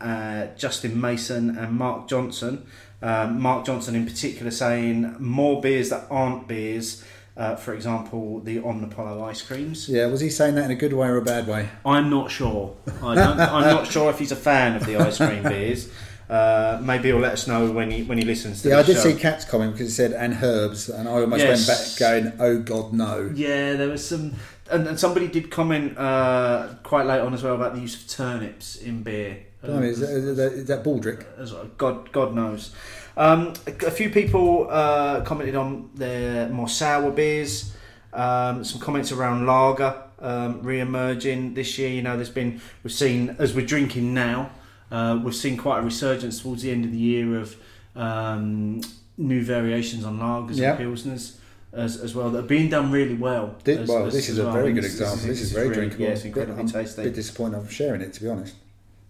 uh, Justin Mason, and Mark Johnson. Mark Johnson, in particular, saying more beers that aren't beers. Uh, for example, the Omnipollo ice creams. Yeah, was he saying that in a good way or a bad way? I'm not sure. I don't, I'm not sure if he's a fan of the ice cream beers. Uh, maybe he'll let us know when he when he listens to Yeah, I did show. see Cat's comment because he said and herbs, and I almost Yes. went back going, "Oh God, no!" Yeah, there was some, and, and somebody did comment uh, quite late on as well about the use of turnips in beer. Blimey, is, that, is, that, is that Baldrick? as well. God, God knows. Um, a, a few people uh, commented on their more sour beers. Um, some comments around lager um, re-emerging this year. You know, there's been we've seen as we're drinking now, uh, we've seen quite a resurgence towards the end of the year of um, new variations on lagers Yeah. and pilsners. As, as well, that are being done really well. Did, as- well, as- this is a well. very good This- example. This, is, very really- drinkable. Yeah, it's incredibly I'm tasty. a bit disappointed I'm sharing it, to be honest.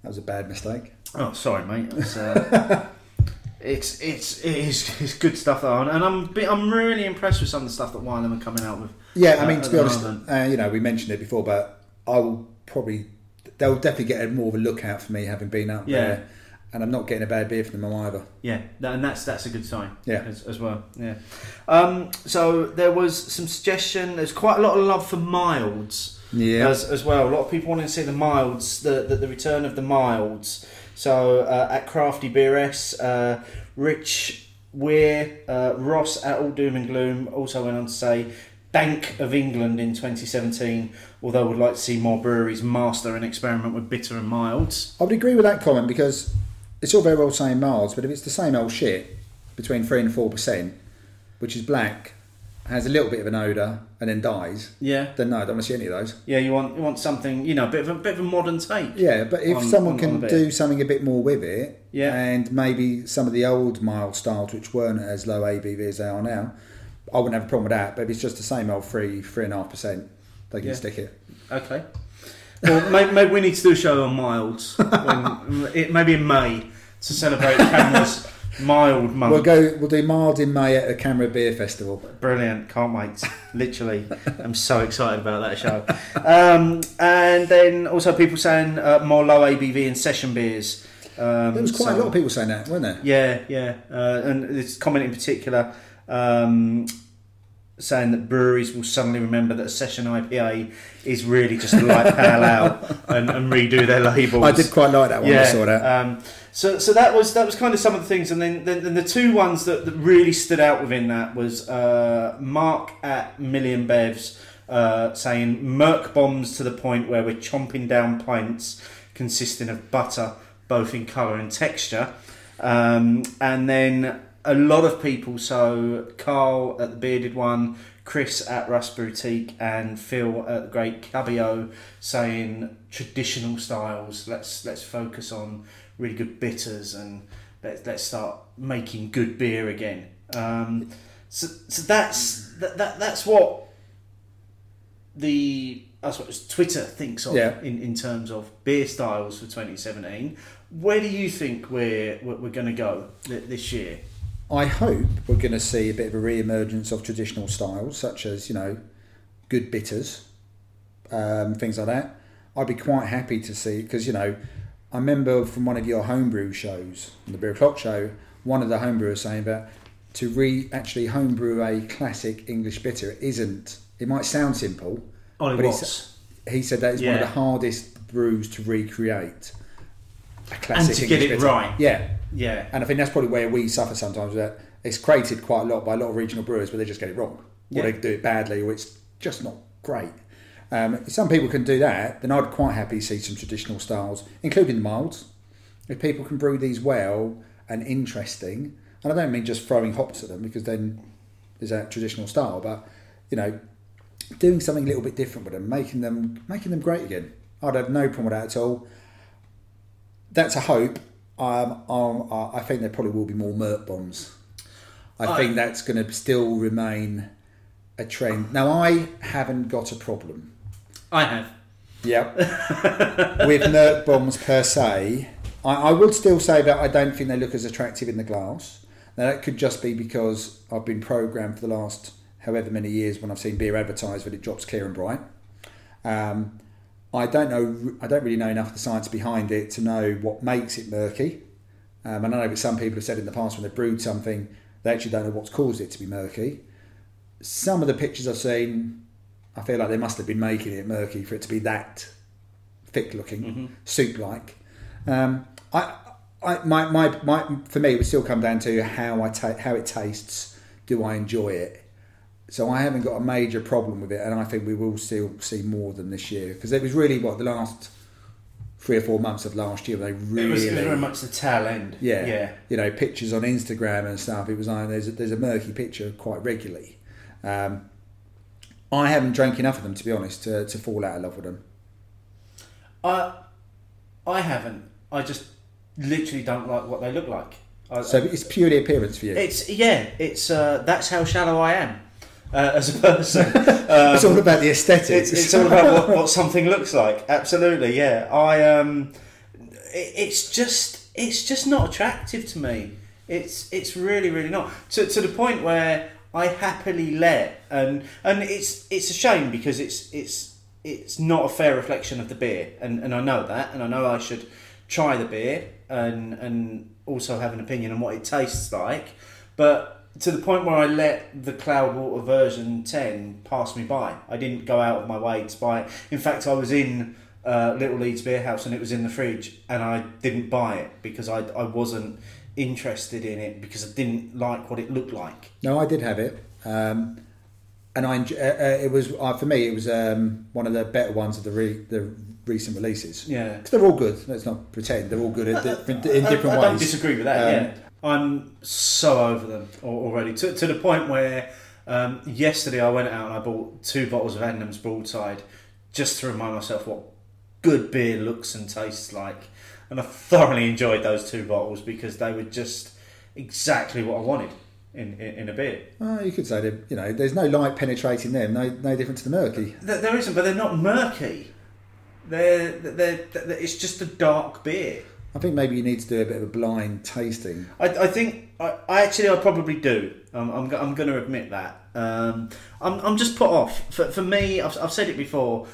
That was a bad mistake. Oh, sorry, mate. *laughs* It's, it's it's it is *laughs* good stuff though, and I'm I'm really impressed with some of the stuff that Wylam are coming out with. Yeah, I uh, mean, to be honest, uh, you know, we mentioned it before, but I will probably they'll definitely get a more of a look out for me having been up Yeah. there, and I'm not getting a bad beer from them either. Yeah, and that's that's a good sign. Yeah. as, as well. Yeah. Um, so there was some suggestion. There's quite a lot of love for milds. Yeah, as, as well. A lot of people want to see the milds, the, the, the return of the milds. So uh, at Crafty Beer S, uh, Rich Weir, uh, Ross at All Doom and Gloom also went on to say Bank of England in 2017, although would like to see more breweries master and experiment with bitter and milds. I would agree with that comment because it's all very well saying miles, but if it's the same old shit between three and four percent, which is black, has a little bit of an odour, and then dies, Yeah, then no, I don't want to see any of those. yeah. You want you want something, you know, a bit of a bit of a modern take. Yeah, but if On- someone on- can on a bit. do something a bit more with it, Yeah. and maybe some of the old mild styles which weren't as low ABV as they are now, I wouldn't have a problem with that. But if it's just the same old three, three and a half percent, they can Yeah. stick it. Okay. Well, *laughs* maybe, maybe we need to do a show on milds. When, it, maybe in May to celebrate CAMRA's mild month. We'll go. We'll do mild in May at the CAMRA Beer Festival. Brilliant. Can't wait. Literally. *laughs* I'm so excited about that show. Um, and then also people saying uh, more low ABV and session beers. Um, There was quite so- a lot of people saying that, weren't there? Yeah, yeah. Uh, and this comment in particular um, saying that breweries will suddenly remember that a session IPA is really just a light *laughs* pale ale and, and redo their labels. I did quite like that one. I saw that. Um, so, so that was that was kind of some of the things, and then, then, then the two ones that, that really stood out within that was uh, Mark at Million Bevs uh, saying murk bombs to the point where we're chomping down pints consisting of butter, both in colour and texture, um, and then a lot of people. So Carl at the bearded one. Chris at Rust Boutique and Phil at the Great Cabio saying traditional styles. Let's let's focus on really good bitters and let's let's start making good beer again. Um, so, so that's that, that that's what the that's what Twitter thinks of Yeah. in, in terms of beer styles for 2017. Where do you think we're we're, we're going to go this year? I hope we're going to see a bit of a re-emergence of traditional styles, such as you know, good bitters, um, things like that. I'd be quite happy to see because you know, I remember from one of your homebrew shows, the Beer O'Clock Show, one of the homebrewers saying that to re actually homebrew a classic English bitter isn't. It might sound simple, oh, Ollie But Watts. he said that it's one of the hardest brews to recreate. A And classic to get English it bitter. right. Yeah, Yeah. and I think that's probably where we suffer sometimes. That it's created quite a lot by a lot of regional brewers, but they just get it wrong, or Yeah. they do it badly, or it's just not great. Um, if some people can do that, then I'd quite happy see some traditional styles, including the milds. If people can brew these well and interesting, and I don't mean just throwing hops at them because then there's that traditional style, but you know, doing something a little bit different with them, making them making them great again. I'd have no problem with that at all. That's a hope. Um, um, I think there probably will be more murk bombs. I I- think that's going to still remain a trend. Now, I haven't got a problem. I have. Yep. *laughs* with murk bombs per se, I, I would still say that I don't think they look as attractive in the glass. Now that could just be because I've been programmed for the last however many years when I've seen beer advertised that it drops clear and bright. Um, I don't know. I don't really know enough of the science behind it to know what makes it murky. Um, and I know that some people have said in the past when they've brewed something, they actually don't know what's caused it to be murky. Some of the pictures I've seen, I feel like they must have been making it murky for it to be that thick looking, soup like. Um, I, I, my, my, my, for me, it would still come down to how I ta- how it tastes. Do I enjoy it? So I haven't got a major problem with it, and I think we will still see more than this year because it was really what the last three or four months of last year they It really was, it was very much the tail end. yeah, Yeah. You know, pictures on Instagram and stuff. It was like there's a, there's a murky picture quite regularly. Um, I haven't drank enough of them to be honest to, to fall out of love with them. I, I haven't. I just literally don't like what they look like. I, So it's purely appearance for you. It's yeah, it's uh, that's how shallow I am uh, as a person. *laughs* it's all about the aesthetics. it's, it's all about what, what something looks like. Absolutely, yeah. I um, it, it's just it's just not attractive to me. It's it's really really not to to the point where I happily let and and it's it's a shame because it's it's it's not a fair reflection of the beer and and I know that and I know I should try the beer and and also have an opinion on what it tastes like, but to the point where I let the Cloudwater version 10 pass me by. I didn't go out of my way to buy it. In fact, I was in uh, Little Leeds Beer House and it was in the fridge and I didn't buy it because I, I wasn't interested in it because I didn't like what it looked like. No, I did have it, um, and I uh, uh, it was uh, for me. It was um, one of the better ones of the re- the recent releases. Yeah. 'Cause they're all good. Let's not pretend they're all good in, different in I- different I, ways. don't disagree with that. Um, yeah, I'm so over them already to, to the point where um, yesterday I went out and I bought two bottles of Adnams Broadside just to remind myself what good beer looks and tastes like, and I thoroughly enjoyed those two bottles because they were just exactly what I wanted in in, in a beer. Oh, you could say that you know there's no light penetrating them. No, no different to the murky. There, there isn't, but they're not murky. They're, they're, they're, it's just a dark beer. I think maybe you need to do a bit of a blind tasting. I, I think I, I actually I probably do. Um, I'm I'm going to admit that. Um, I'm I'm just put off. For for me, I've, I've said it before.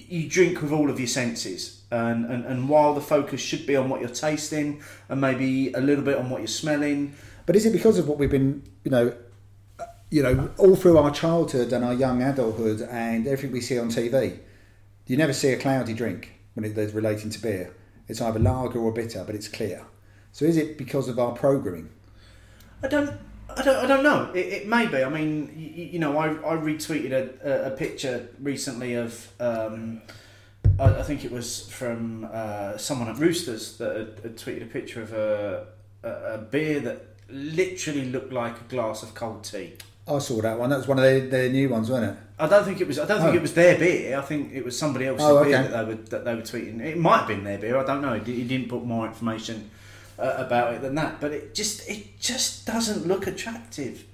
Y- You drink with all of your senses, and, and and while the focus should be on what you're tasting and maybe a little bit on what you're smelling, But is it because of what we've been, you know, you know, all through our childhood and our young adulthood and everything we see on TV? You never see a cloudy drink when it, there's relating to beer. It's either lager or bitter, but it's clear. So is it because of our programming? I don't. I don't, I don't know. It, it may be. I mean, you, you know, I, I retweeted a, a, picture recently of, um, I, I think it was from uh, someone at Roosters that had, had tweeted a picture of a, a, a beer that literally looked like a glass of cold tea. I saw that one. That was one of their, their new ones, wasn't it? I don't think it was. I don't think Oh. it was their beer. I think it was somebody else's Oh, beer that they were that they were tweeting. It might have been their beer. I don't know. He didn't put more information uh, about it than that. But it just it just doesn't look attractive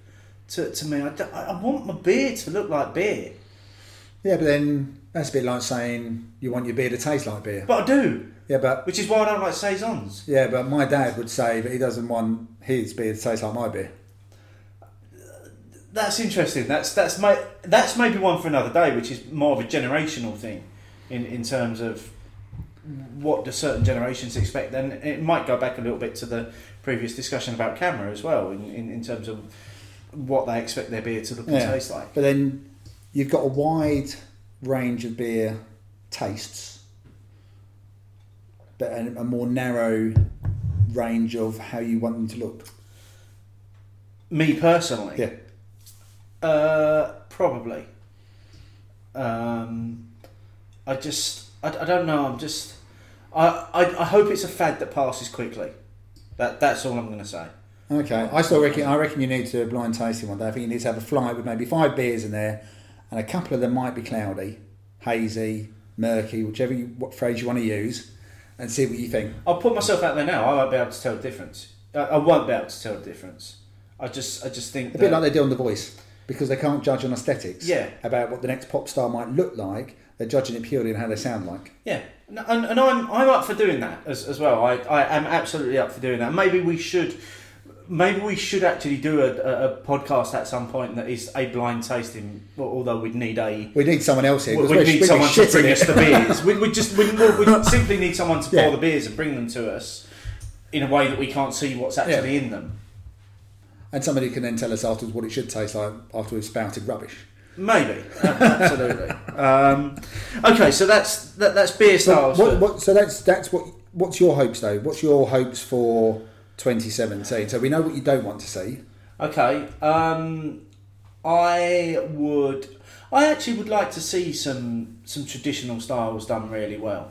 to, to me. I, I want my beer to look like beer. Yeah, but then that's a bit like saying you want your beer to taste like beer. But I do, Yeah, but which is why I don't like saisons. yeah, but my dad would say that he doesn't want his beer to taste like my beer. That's interesting. That's that's my that's maybe one for another day, which is more of a generational thing, in in terms of what do certain generations expect. And it might go back a little bit to the previous discussion about CAMRA as well, in, in, in terms of what they expect their beer to look and Yeah. taste like. But then you've got a wide range of beer tastes, but a, a more narrow range of how you want them to look. Me personally, Yeah. Uh, probably. Um, I just, I, I don't know. I'm just, I, I, I hope it's a fad that passes quickly. That that's all I'm going to say. Okay, I still reckon. I reckon you need to blind tasting one day. I think you need to have a flight with maybe five beers in there, and a couple of them might be cloudy, hazy, murky, whichever you, what phrase you want to use, and see what you think. I'll put myself out there now. I won't be able to tell the difference. I, I won't be able to tell the difference. I just, I just think A that, bit like they do on The Voice, because they can't judge on aesthetics. Yeah. About what the next pop star might look like. They're judging it purely on how they sound like. Yeah, and, and I'm I'm up for doing that as, as well. I, I am absolutely up for doing that. Maybe we should, maybe we should actually do a, a, a podcast at some point that is a blind tasting. Although we'd need a We need someone else here. we need someone to bring it. us the beers. we we just we, we *laughs* simply need someone to pour Yeah. the beers and bring them to us in a way that we can't see what's actually in them. And somebody can then tell us afterwards what it should taste like after we've spouted rubbish. Maybe, absolutely. um, okay, so that's that, that's beer So, styles. what, what, so that's that's what. What's your hopes though? What's your hopes for 2017? So we know what you don't want to see. Okay. Um, I would. I actually would like to see some some traditional styles done really well.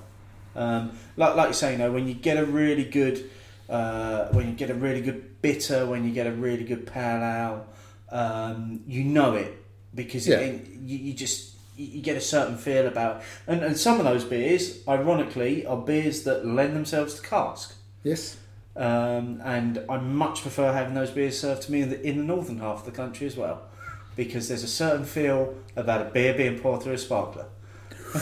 Um, like like you say, you know, when you get a really good, uh, when you get a really good bitter, when you get a really good pale ale, um, you know it because Yeah. it, you, you just you get a certain feel about. And and some of those beers, ironically, are beers that lend themselves to cask. Yes. Um, and I much prefer having those beers served to me in the, in the northern half of the country as well, because there's a certain feel about a beer being poured through a sparkler. *laughs*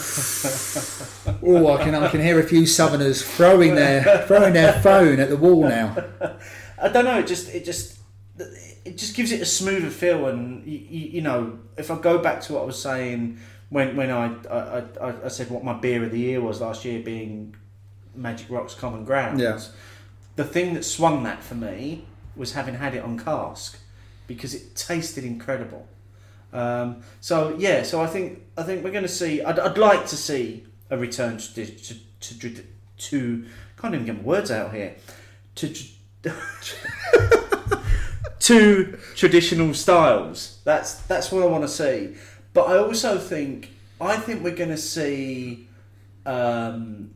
Oh, I can I can hear a few Southerners throwing their throwing their phone at the wall now. *laughs* I don't know. It just it just it just gives it a smoother feel, and you, you know, if I go back to what I was saying when when I I, I, I said what my beer of the year was last year, being Magic Rock's Common Ground. Yeah. The thing that swung that for me was having had it on cask because it tasted incredible. Um, so yeah, so I think I think we're going to see. I'd, I'd like to see a return to to to, to, to can't even get my words out here to to *laughs* *laughs* traditional styles. That's that's what I want to see. But I also think I think we're going to see, um,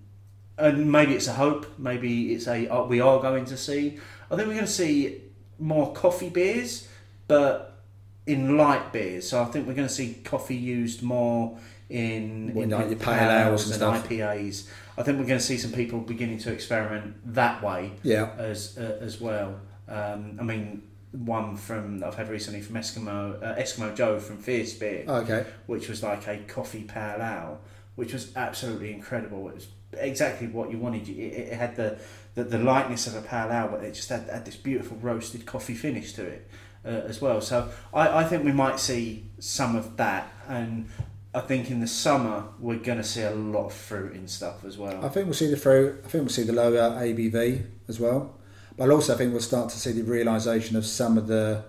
and maybe it's a hope. Maybe it's a uh, we are going to see. I think we're going to see more coffee beers, but in light beers. So I think we're going to see coffee used more in, Well, in like in your pale ales and stuff. IPAs. I think we're going to see some people beginning to experiment that way Yeah. as uh, as well. Um, I mean, one from I've had recently from Eskimo uh, Eskimo Joe from Fierce Beer, Okay. which was like a coffee pale ale, which was absolutely incredible. It was exactly what you wanted. It, it had the, the the lightness of a pale ale, but it just had, had this beautiful roasted coffee finish to it uh, as well. So I, I think we might see some of that, and I think in the summer we're going to see a lot of fruit in stuff as well. I think we'll see the fruit. I think we'll see the lower ABV as well. But I also, I think we'll start to see the realization of some of the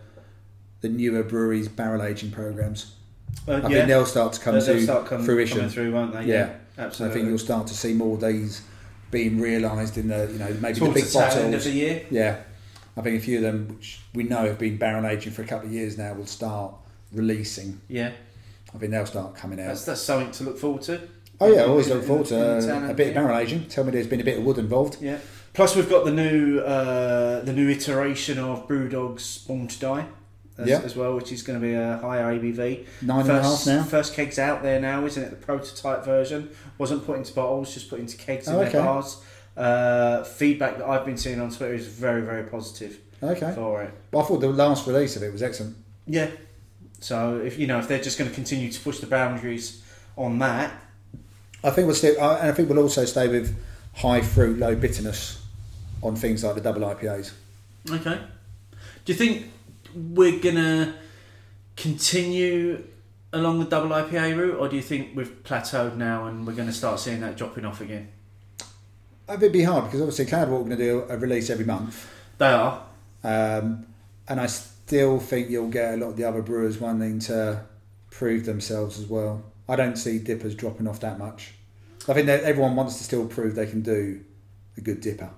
the newer breweries' barrel aging programs. Uh, I yeah. think they'll start to come They'll- to start come- fruition. through, won't they? Yeah. Absolutely. I think you'll start to see more of these being realised in the you know maybe Towards the big the bottles. end of the year. Yeah, I think a few of them, which we know have been barrel aging for a couple of years now, will start releasing. Yeah, I think they'll start coming out. that's that's something to look forward to. oh yeah, I always look forward In- in the to uh, a bit of barrel aging. Tell me there's been a bit of wood involved. Yeah. Plus, we've got the new uh, the new iteration of Brewdog's Born to Die. As, Yeah. as well, which is going to be a higher ABV. Nine and a half first, now. First kegs out there now, isn't it? The prototype version wasn't put into bottles, just put into kegs in Oh, their bars. Uh, feedback that I've been seeing on Twitter is very, very positive Okay, for it. but I thought the last release of it was excellent. Yeah. So if you know if they're just going to continue to push the boundaries on that. I think we'll stay, uh, and I think we'll also stay with high fruit, low bitterness on things like the double IPAs. Okay. Do you think we're gonna continue along the double IPA route, or do you think we've plateaued now and we're going to start seeing that dropping off again? It'd be hard because obviously Cloudwater are going to do a release every month, They are. um, and I still think you'll get a lot of the other brewers wanting to prove themselves as well. I don't see dippers dropping off that much. I think that everyone wants to still prove they can do a good dipper.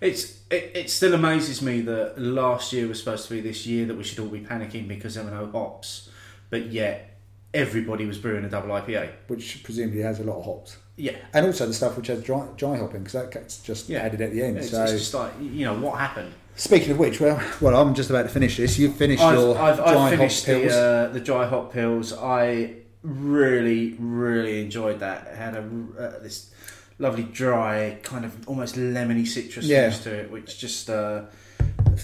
It's it, it still amazes me that last year was supposed to be this year that we should all be panicking because there were no hops, but yet everybody was brewing a double IPA. which presumably has a lot of hops, Yeah. and also the stuff which has dry, dry hopping because that gets just Yeah. added at the end. It's, so, it's just like you know what happened. speaking of which, well, well, I'm just about to finish this. You've finished I've, your I've, dry I've finished hop pils. the uh, the dry hop pils. I really really enjoyed that. It had a uh, this lovely dry kind of almost lemony citrus Yeah. to it, which just uh,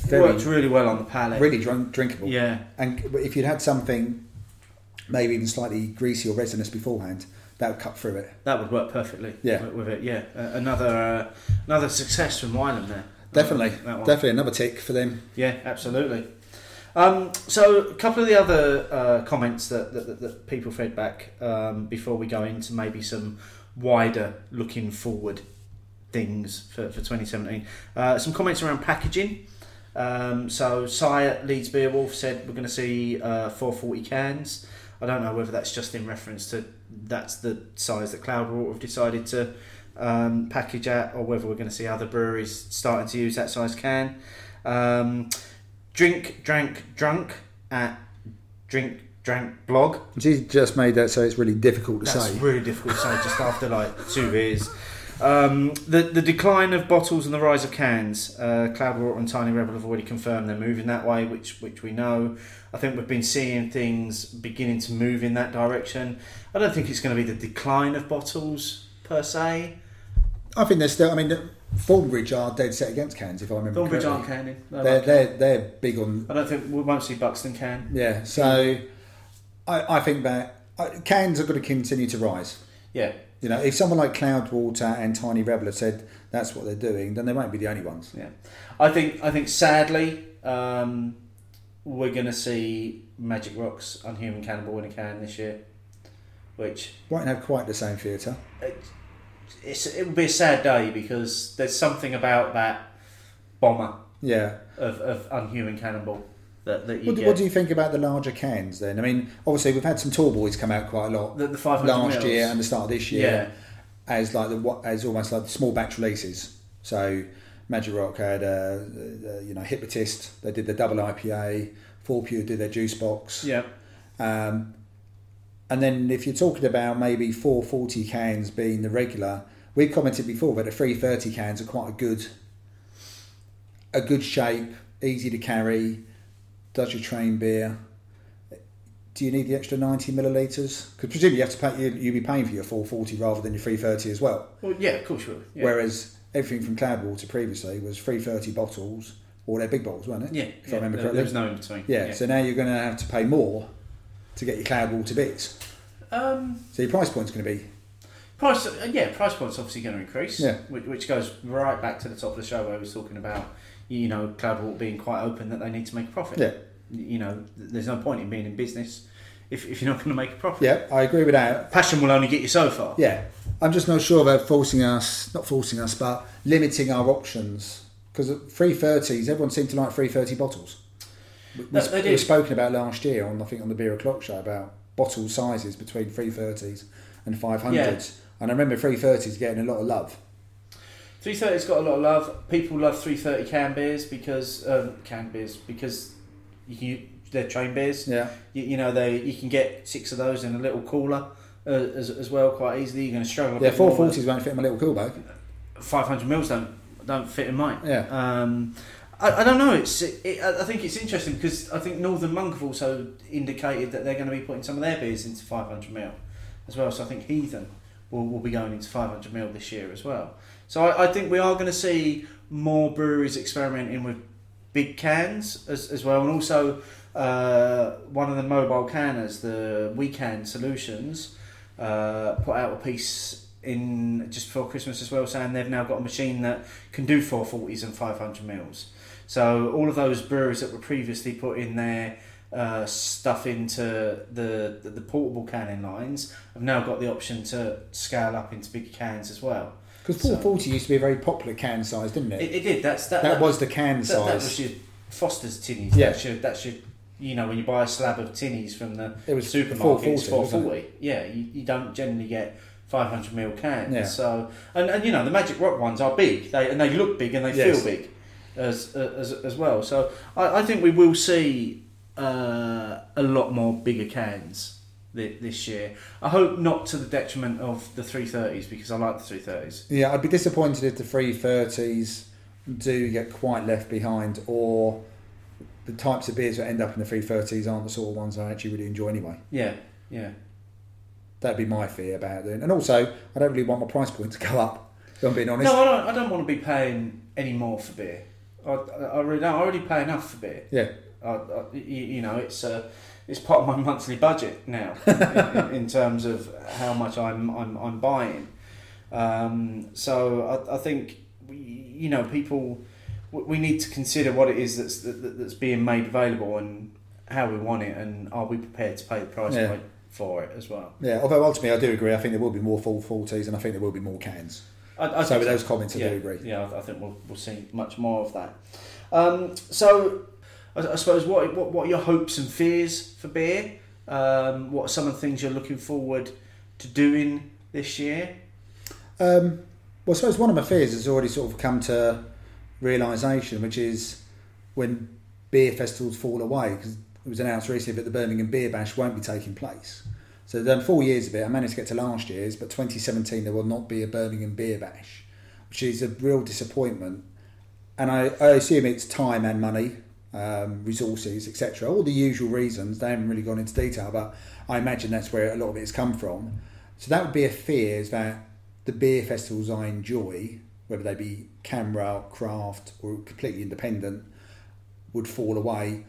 Very- worked really well on the palate. really drink, drinkable. Yeah. And if you'd had something, maybe even slightly greasy or resinous beforehand, that would cut through it. That would work perfectly. Yeah. with, it. Yeah, uh, another uh, another success from Wylam there. Definitely, That one. definitely another tick for them. Yeah, absolutely. Um, so, a couple of the other uh, comments that, that, that, that people fed back um, before we go into maybe some wider looking forward things for, for 2017. Uh, some comments around packaging. Um, so, Cy at Leeds Beer Wolf said we're going to see uh, 440 cans. I don't know whether that's just in reference to that's the size that Cloudwater have decided to um, package at, or whether we're going to see other breweries starting to use that size can. Um, drink, drank, drunk at drink, drank blog. She's just made that so it's really difficult to That's say. really difficult to say just after like two beers. Um, the the decline of bottles and the rise of cans. Uh, Cloudwater and Tiny Rebel have already confirmed they're moving that way, which which we know. I think we've been seeing things beginning to move in that direction. I don't think it's going to be the decline of bottles per se. I think they're still. I mean, the- Thornbridge are dead set against cans, if I remember Thornbridge aren't correctly. canning. They're they're they're big on I don't think we won't see Buxton can. yeah. So I, I think that uh, cans are going to continue to rise. Yeah, You know, if someone like Cloudwater and Tiny Rebel have said that's what they're doing, then they won't be the only ones. Yeah, I think I think sadly um, we're going to see Magic Rocks Unhuman Cannibal in a can this year, which Won't have quite the same theatre. it, it will be a sad day because there's something about that bomber Yeah. of, of Unhuman Cannibal that, that What, what do you think about the larger cans then? I mean, obviously we've had some tall boys come out quite a lot the, the 500 last mils. year and the start of this year Yeah, as like the what- as almost like the small batch releases. So Magic Rock had uh, uh, you know Hypnotist. They did the double IPA. Fourpure did their juice box. yeah, Um, and then if you're talking about maybe 440 cans being the regular, we commented before that the 330 cans are quite a good, a good shape, easy to carry, does your train beer. Do you need the extra 90 millilitres? Because presumably you have to pay, you, you'll be paying for your 440 rather than your 330 as well. well, yeah, of course you will. Yeah. Whereas everything from Cloudwater previously was 330 bottles, or their big bottles, weren't it? yeah, If yeah, I remember correctly. there was no in between. Yeah, so now you're going to have to pay more to get your Cloudwater bits. um, So your price point's going to be Price, uh, yeah, price point's obviously going to increase. Yeah. Which, which goes right back to the top of the show where I was talking about, you know, Cloudwater being quite open that they need to make a profit. yeah, You know, there's no point in being in business if, if you're not going to make a profit. yeah. I agree with that. Passion will only get you so far. Yeah, I'm just not sure about forcing us, not forcing us, but limiting our options because at 330s, everyone seemed to like 330 bottles. We, No, they we were spoken about last year on I think on the beer o'clock show about bottle sizes between 330s and 500s, Yeah. and I remember 330s getting a lot of love. 330's got a lot of love. People love 330 can beers because um, can beers because you they're train beers. Yeah, You, you know they you can get six of those in a little cooler uh, as, as well quite easily. You're going to struggle. Yeah. more 440s won't fit in my little cool bag. 500 mils don't don't fit in mine. Yeah. Um, I, I don't know. It's it, I I think it's interesting because I think Northern Monk have also indicated that they're going to be putting some of their beers into 500 mil as well. So I think Heathen will, will be going into 500 mil this year as well. So I, I think we are going to see more breweries experimenting with big cans as, as well, and also uh, one of the mobile canners, the Weekend Solutions. uh, put out a piece in just before Christmas as well, saying they've now got a machine that can do 440s and 500 mils. So all of those breweries that were previously putting their uh, stuff into the, the the portable canning lines have now got the option to scale up into bigger cans as well. Because So- 440 used to be a very popular can size, didn't it? It, it did. That's that. that, was the can that, size. that was your Foster's tinnies. Yeah. That's your that's your you know when you buy a slab of tinnies from the It was supermarket, it's 440, wasn't 440. Yeah, you, you don't generally get 500 ml cans. Yeah. So and, and you know the Magic Rock ones are big. They and they look big and they Yes. feel big as as as well. So I, I think we will see uh, a lot more bigger cans this year. I hope not to the detriment of the 330s because I like the 330s. Yeah, I'd be disappointed if the 330s do get quite left behind, or the types of beers that end up in the 330s aren't the sort of ones I actually really enjoy anyway. Yeah, yeah. That'd be my fear about it. And also, I don't really want my price point to go up. If I'm being honest. No, I don't. I don't want to be paying any more for beer. I, I, I really. I already pay enough for beer. Yeah, I, I, you, you know, it's uh, it's part of my monthly budget now *laughs* in, in, terms of how much I'm I'm, I'm buying. Um, so I, I think we, you know people we need to consider what it is that's that, that's being made available and how we want it and are we prepared to pay the price Yeah. point for it as well. yeah. Although ultimately, I do agree. I think there will be more full 40s, and I think there will be more cans. I, I so think with those comments, I yeah, do agree. Yeah, I, I think we'll, we'll see much more of that. Um, so, I, I suppose what, what what are your hopes and fears for beer? Um, what are some of the things you're looking forward to doing this year? Um, well, I suppose one of my fears has already sort of come to realisation, which is when beer festivals fall away, because it was announced recently that the Birmingham Beer Bash won't be taking place. So they've done four years of it. I managed to get to last year's, but 2017 there will not be a Birmingham Beer Bash, which is a real disappointment. And I, I assume it's time and money, um, resources, etc. All the usual reasons. They haven't really gone into detail, but I imagine that's where a lot of it's come from. So that would be a fear is that the beer festivals I enjoy, whether they be CAMRA, craft, or completely independent, would fall away,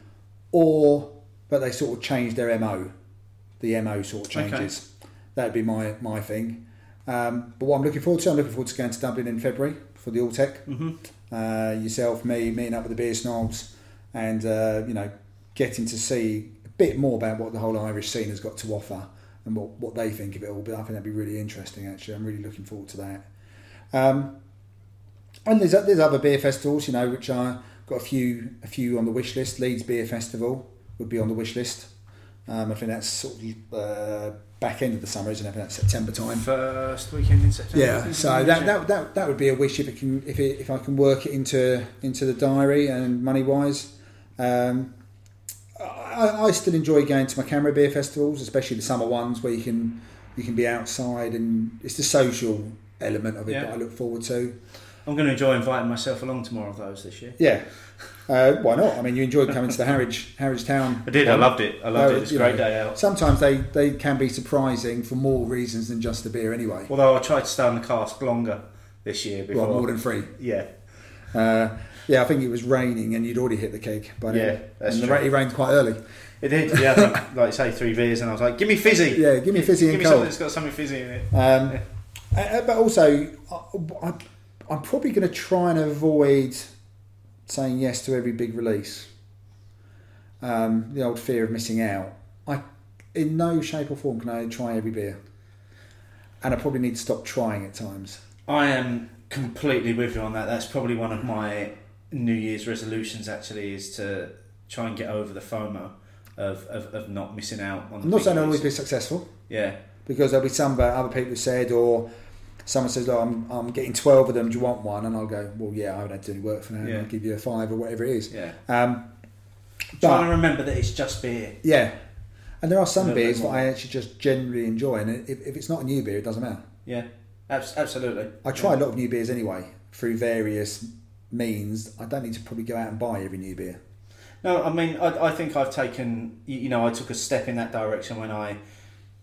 or but they sort of change their mo. The mo sort of Okay. changes. That'd be my my thing. Um, but what I'm looking forward to, I'm looking forward to going to Dublin in February for the Alltech. Mm-hmm. Uh, yourself, me, meeting up with the beer snobs, and uh, you know, getting to see a bit more about what the whole Irish scene has got to offer and what, what they think of it all. But I think that'd be really interesting. Actually, I'm really looking forward to that. Um, and there's there's other beer festivals, you know, which I got a few a few on the wish list. Leeds Beer Festival would be on the wish list. Um, I think that's sort of uh, back end of the summer, isn't it? I think that's September time. First weekend in September. Yeah, so that, that that that would be a wish if it can if it, if I can work it into into the diary and money wise. Um, I, I still enjoy going to my CAMRA beer festivals, especially the summer ones where you can you can be outside and it's the social element of it Yeah. that I look forward to. I'm going to enjoy inviting myself along to more of those this year. Yeah, uh, why not? I mean, you enjoyed coming to the Harwich Harwich Town. I did. I loved it. I loved Uh, it. It was a great know, day out. Sometimes they, they can be surprising for more reasons than just the beer, anyway. Although I tried to stay on the cask longer this year before. Well, more than three. yeah. Uh, yeah, I think it was raining and you'd already hit the keg then. Yeah, that's and true. ra- it rained quite early. It did. Yeah, I think, *laughs* like say three beers, and I was like, "Give me fizzy." Yeah, give me fizzy Give and me something cold. that's got something fizzy in it. Um, uh, but also, I, I'm probably going to try and avoid saying yes to every big release. Um, the old fear of missing out. I, in no shape or form, can I try every beer, and I probably need to stop trying at times. I am completely with you on that. That's probably one of my New Year's resolutions. Actually, is to try and get over the FOMO of, of, of not missing out on. I'm not saying I'll always be successful. Yeah, because there'll be some that other people said, or someone says, "Oh, I'm, I'm getting twelve of them. Do you want one?" And I'll go, "Well, yeah, I haven't had to do any work for that. Yeah. I'll give you a five or whatever it is." yeah. Um, Trying to remember that it's just beer. yeah, and there are some A little bit beers that. I actually just generally enjoy, and if, if it's not a new beer, it doesn't matter. Yeah, abs- absolutely. I try a lot of new beers anyway through various means. I don't need to probably go out and buy every new beer. No, I mean, I, I think I've taken, you know, I took a step in that direction when I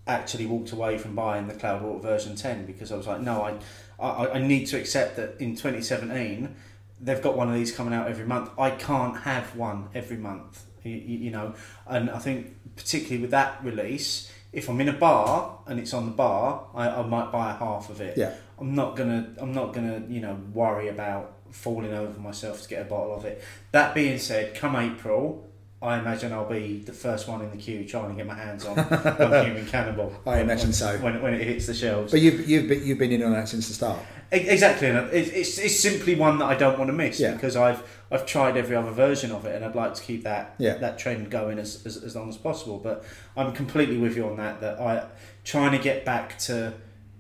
actually walked away from buying the Cloudwater version 10 because I was like, no, I, I, I need to accept that in 2017 they've got one of these coming out every month. I can't have one every month, you, you know, and I think particularly with that release, if I'm in a bar and it's on the bar, I, I might buy a half of it. Yeah. I'm not gonna I'm not gonna you know worry about falling over myself to get a bottle of it. That being said, come April, I imagine I'll be the first one in the queue trying to get my hands on, *laughs* Human Cannibal. I when- imagine when, so. when, when it hits the shelves. But you've you've been, you've been in on that since the start. Exactly, and it's, it's, it's simply one that I don't want to miss Yeah. because I've I've tried every other version of it, and I'd like to keep that Yeah. that trend going as, as, as long as possible. But I'm completely with you on that. That I trying to get back to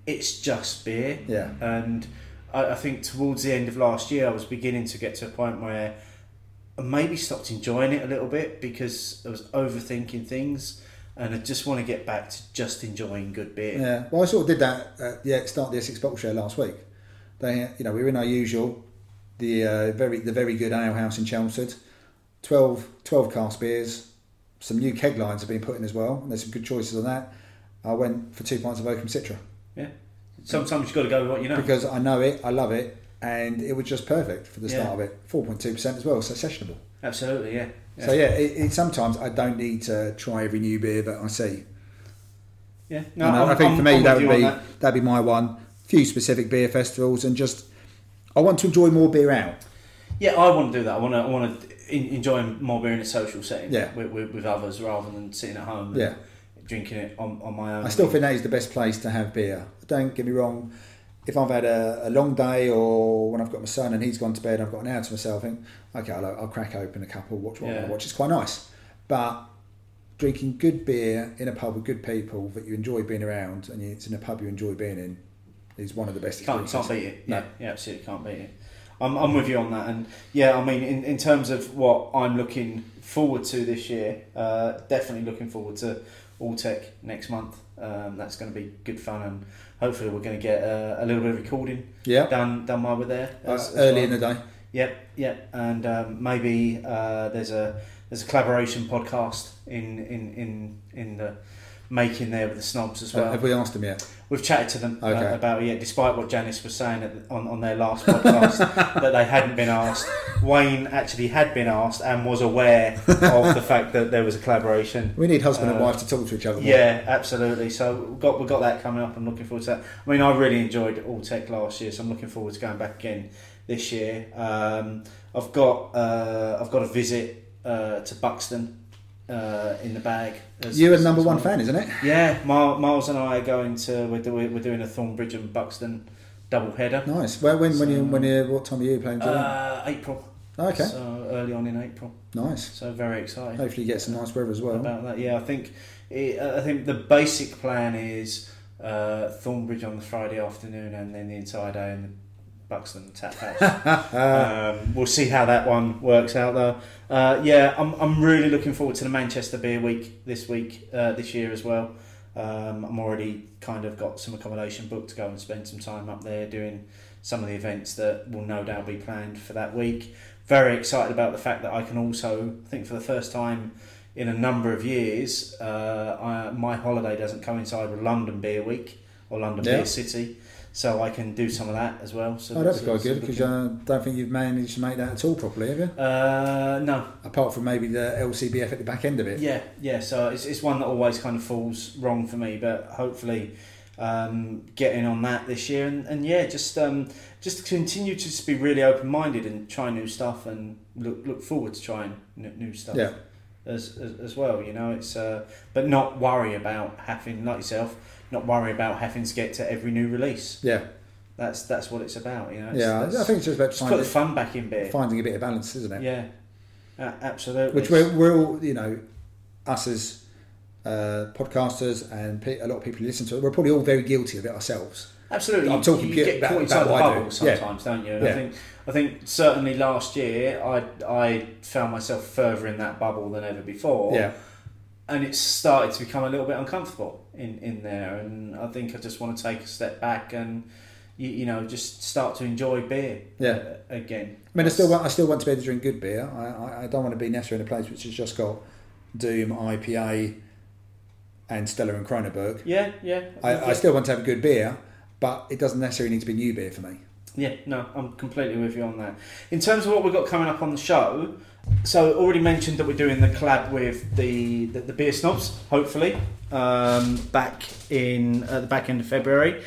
it's just beer, Yeah. and I, I think towards the end of last year, I was beginning to get to a point where I maybe stopped enjoying it a little bit because I was overthinking things, and I just want to get back to just enjoying good beer. Yeah. Well, I sort of did that at the start of the Essex Bottle Show last week. They, you know, we were in our usual, the uh, very the very good ale house in Chelmsford. 12, 12 cask beers. Some new keg lines have been put in as well, and there's some good choices on that. I went for two pints of Oakham Citra Mm. Sometimes you've got to go with what you know. because I know it, I love it, and it was just perfect for the start Yeah. of it. Four point two percent as well, so sessionable. Absolutely, yeah. So yeah, it, it, sometimes I don't need to try every new beer that I see. Yeah, And I, I think for me I'm that would be that. that'd be my one. Few specific beer festivals and just I want to enjoy more beer out. Yeah, I want to do that. I want to. I want to enjoy more beer in a social setting. Yeah. with, with, with others rather than sitting at home. And Yeah. drinking it on, on my own. I still think that is the best place to have beer. Don't get me wrong. If I've had a, a long day or when I've got my son and he's gone to bed, I've got an hour to myself. I think, okay, I'll, I'll crack open a couple, watch what I Yeah. to watch. It's quite nice. But drinking good beer in a pub with good people that you enjoy being around and it's in a pub you enjoy being in is one of the best can't, experiences. can't beat it. No. Yeah, yeah, absolutely can't beat it. I'm, I'm with you on that, and yeah, I mean, in, in terms of what I'm looking forward to this year, uh, definitely looking forward to Alltech next month. Um, that's going to be good fun, and hopefully we're going to get uh, a little bit of recording Yeah, done done while we're there. uh, as- as early well. in the day. Yep, yep, and um, maybe uh, there's a there's a collaboration podcast in in in in the making there with the snobs as Uh, well. have we asked them yet? We've chatted to them uh, about it, yeah, despite what Janice was saying at the, on on their last podcast *laughs* that they hadn't been asked. Wayne actually had been asked and was aware of the *laughs* fact that there was a collaboration. We need husband and Uh, wife to talk to each other more. Yeah, absolutely. So we've got we've got that coming up. I'm looking forward to that. I mean, I really enjoyed Alltech last year, so I'm looking forward to going back again this year. Um, I've got uh, I've got a visit uh, to Buxton uh, in the bag. as- You're a as- number one fan, isn't it? Yeah, Miles, Miles and I are going to we're doing we're doing a Thornbridge and Buxton double header. Nice. Well, when when you when you what time are you playing? Uh, April. okay, So early on in April. nice. So very excited. Hopefully, you get some nice weather as well. about that. Yeah, I think it, I think the basic plan is uh, Thornbridge on the Friday afternoon, and then the entire day in Buxton Tap House. um, we'll see how that one works out, though. Uh, yeah, I'm I'm really looking forward to the Manchester Beer Week this week, uh, this year as well. Um, I'm already kind of got some accommodation booked to go and spend some time up there doing some of the events that will no doubt be planned for that week. Very excited about the fact that I can also, I think for the first time in a number of years, uh, I, my holiday doesn't coincide with London Beer Week or London Yeah. Beer City, so I can do some of that as well. So Oh, that'd be quite good because I don't think you've managed to make that at all properly, have you? uh, no, Apart from maybe the LCBF at the back end of it. yeah, yeah. So it's, it's one that always kind of falls wrong for me, but hopefully um, getting on that this year, and, and yeah, just um, just continue to just be really open minded and try new stuff, and look look forward to trying new stuff. Yeah. As, as, as well, you know, it's uh, but not worry about having like yourself, not worry about having to get to every new release. Yeah, That's that's what it's about, you know. It's, yeah. I think it's just about just put the fun back in beer. finding a bit of balance, isn't it? Yeah, A- absolutely. Which we're, we're all, you know, us as uh, podcasters and pe- a lot of people who listen to it, we're probably all very guilty of it ourselves. Absolutely, I'm talking you pure- get about- caught inside the bubble do. Yeah. sometimes, don't you? And I think I think certainly last year I I found myself further in that bubble than ever before. Yeah, and it started to become a little bit uncomfortable in, in there and I think I just want to take a step back and you, you know just start to enjoy beer Yeah. uh, again I mean, I still want, I still want to be able to drink good beer. I, I, I don't want to be necessarily in a place which has just got Doom, IPA, and Stella and Kronenbourg. yeah yeah I, I still want to have good beer, but it doesn't necessarily need to be new beer for me. Yeah, no, I'm completely with you on that. In terms of what we've got coming up on the show, so already mentioned that we're doing the collab with the the, the beer snobs, hopefully, um, back in at the back end of February.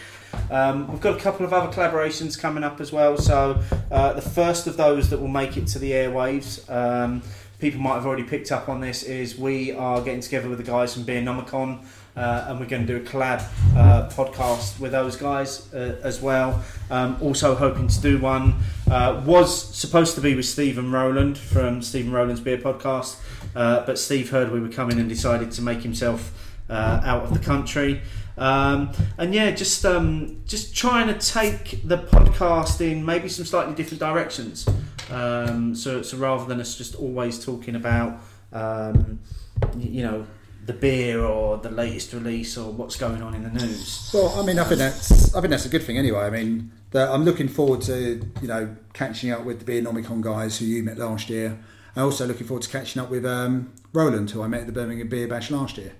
Um, we've got a couple of other collaborations coming up as well. So uh, the first of those that will make it to the airwaves, um, people might have already picked up on this, is we are getting together with the guys from Beernomicon. Uh, and we're going to do a collab uh, podcast with those guys uh, as well. Um, also hoping to do one. Uh, was supposed to be with Stephen Rowland from Stephen Rowland's Beer Podcast, uh, but Steve heard we were coming and decided to make himself uh, out of the country. Um, and yeah, just um, just trying to take the podcast in maybe some slightly different directions. Um, so, so rather than us just always talking about, um, you know, the beer or the latest release or what's going on in the news. Well, I mean, I think that's I think that's a good thing anyway. I mean, the, I'm looking forward to you know catching up with the Beernomicon guys who you met last year. I'm also looking forward to catching up with um, Roland, who I met at the Birmingham Beer Bash last year.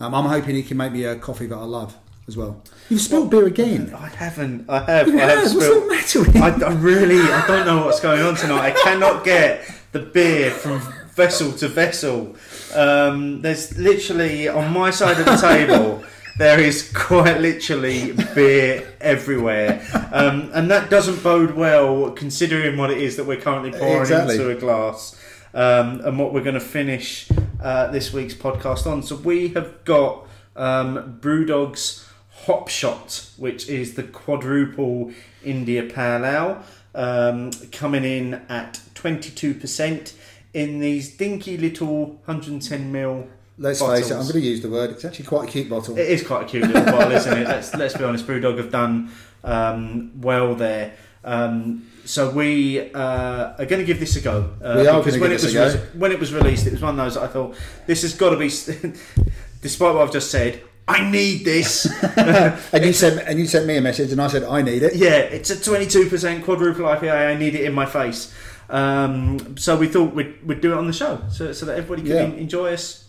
Um, I'm hoping he can make me a coffee that I love as well. You've spilled beer again. I haven't. I have. You I have have? What's spilled- the matter with you? I, I really, I don't know what's going on tonight. I cannot get the beer from vessel to vessel. Um, there's literally on my side of the table. *laughs* There is quite literally beer everywhere, um, and that doesn't bode well considering what it is that we're currently pouring Exactly. into a glass, um, and what we're going to finish uh, this week's podcast on. So we have got um, Brewdog's Hop Shot, which is the quadruple India Pale Ale, um, coming in at 22% in these dinky little 110ml. Let's face it, I'm going to use the word. It's actually quite a cute bottle. It is quite a cute little bottle, isn't it? Let's, let's be honest, Brewdog have done um, well there. Um, so we uh, are going to give this a go. Uh, We are because when give it this was a go. re- when it was released, it was one of those that I thought this has got to be. *laughs* despite what I've just said, I need this. *laughs* and you sent and you sent me a message, and I said I need it. Yeah, it's a 22% quadruple IPA. I need it in my face. Um, so we thought we'd, we'd do it on the show so, so that everybody can Yeah. en- enjoy us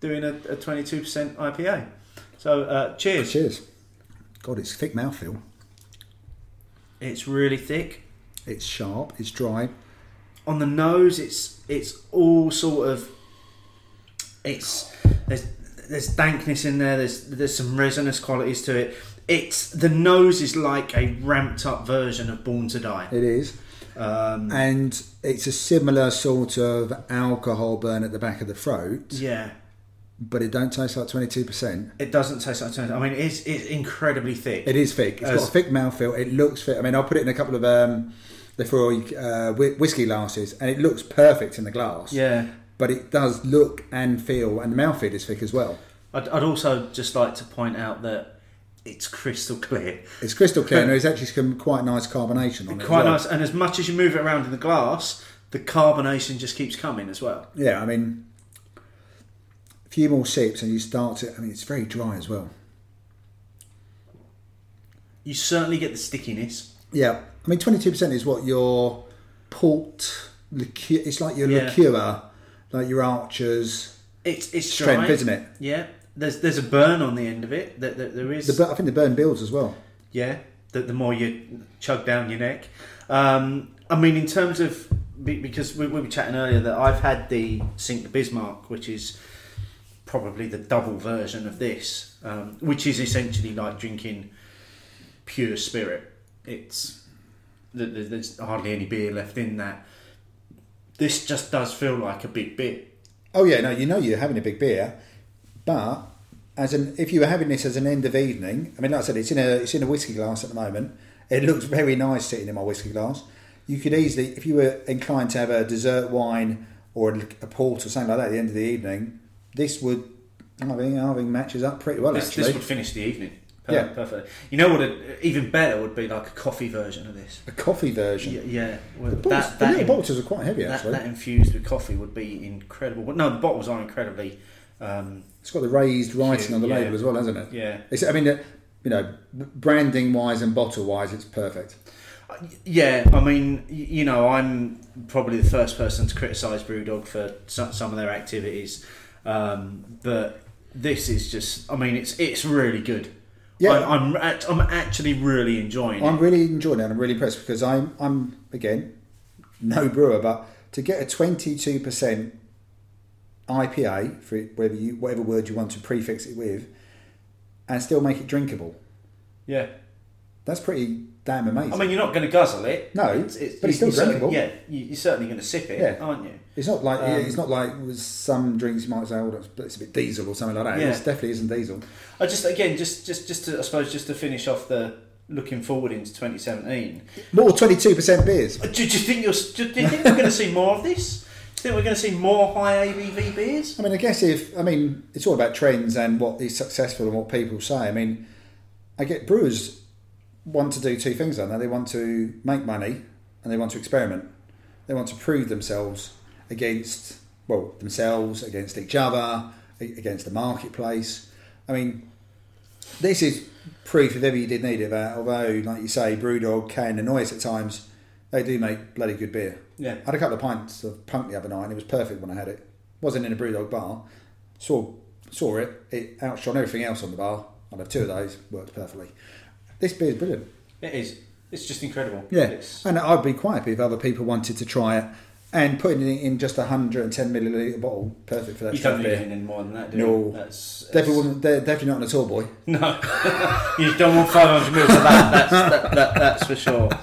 doing a, a 22% IPA. So uh, cheers. Cheers. God, it's thick mouthfeel. It's really thick. It's sharp. It's dry. On the nose, it's it's all sort of it's there's there's dankness in there. There's there's some resinous qualities to it. It's the nose is like a ramped up version of Born to Die. It is. Um, and it's a similar sort of alcohol burn at the back of the throat, yeah. but it don't taste like twenty two percent. It doesn't taste like Tony. I mean, it's it's incredibly thick. It is thick. It's As- got a thick mouthfeel. It looks thick. I mean, I'll put it in a couple of um, the four uh, whiskey glasses, and it looks perfect in the glass. yeah. But it does look and feel, and the mouthfeel is thick as well. I'd, I'd also just like to point out that it's crystal clear. It's crystal clear, and there's actually some quite nice carbonation on it. as Quite well. nice. And as much as you move it around in the glass, the carbonation just keeps coming as well. Yeah, I mean, a few more sips, and you start to. I mean, it's very dry as well. You certainly get the stickiness. Yeah, I mean, twenty two percent is what your port liqueur. It's like your Yeah. liqueur, like your Archers It's it's strength, dry. isn't it? Yeah. There's there's a burn on the end of it. That, there is. The, bur- I think the burn builds as well. Yeah, the, the more you chug down your neck. Um, I mean, in terms of because we, we were chatting earlier that I've had the Sink Bismarck, which is probably the double version of this, um, which is essentially like drinking pure spirit. It's th- th- there's hardly any beer left in that. This just does feel like a big beer. Oh yeah, no, you know you're having a big beer, but as an if you were having this as an end of evening, I mean, like I said, it's in a it's in a whiskey glass at the moment. It looks very nice sitting in my whiskey glass. You could easily, if you were inclined to have a dessert wine or a, a port or something like that at the end of the evening, this would, I think, I think matches up pretty well This, actually. this would finish the evening. Per- Yeah. perfectly. You know what? A, even better would be like a coffee version of this. a coffee version. Yeah, yeah. Well, The, bottles, that, the that, little in- bottles are quite heavy that, actually. that infused with coffee would be incredible. But no, the bottles are incredibly. Um, It's got the raised writing on the Yeah. label as well, hasn't it? yeah, It's, I mean, uh, you know, branding wise and bottle wise, it's perfect. yeah. I mean, you know, I'm probably the first person to criticise BrewDog for some, of their activities, um, but this is just. I mean, it's it's really good Yeah. I'm, I'm, I'm actually really enjoying it. I'm it. really enjoying it. and I'm really impressed because I'm, I'm again, no brewer, but to get a 22% IPA for it, whatever you, whatever word you want to prefix it with, and still make it drinkable, Yeah. that's pretty damn amazing. I mean, you're not going to guzzle it. No, it's, it's, but it's still drinkable. Yeah, you- you're certainly going to sip it, Yeah. aren't you? it's not like um, it's not like with some drinks you might say, oh, that's, it's a bit diesel or something like that. Yeah. It definitely isn't diesel. I just again, just just just to, I suppose just to finish off the looking forward into 2017. More 22% beers. Do, do you think you're? Do you think we're going to see more of this? Think we're going to see more high ABV beers? I mean, I guess if I mean, it's all about trends and what is successful and what people say. I mean, I get brewers want to do two things, don't they? They want to make money and they want to experiment. They want to prove themselves against well themselves, against each other, against the marketplace. I mean, this is proof if ever you did need it. That although, like you say, BrewDog can annoy us at times, they do make bloody good beer. Yeah. I had a couple of pints of punk the other night and it was perfect when I had it. Wasn't in a Brewdog bar. Saw saw it. It outshone everything else on the bar. I'd have two of those. Worked perfectly. This beer is brilliant. It is. It's just incredible. Yeah. It's, And I'd be quite happy if other people wanted to try it. And putting it in just a 110 milliliter bottle, perfect for that you need beer. anything more than that, do No. you? That's, that's Definitely, definitely not on a tall boy. *laughs* No, *laughs* you don't want 500 mils of that. That's, that, that, that's for sure. *laughs*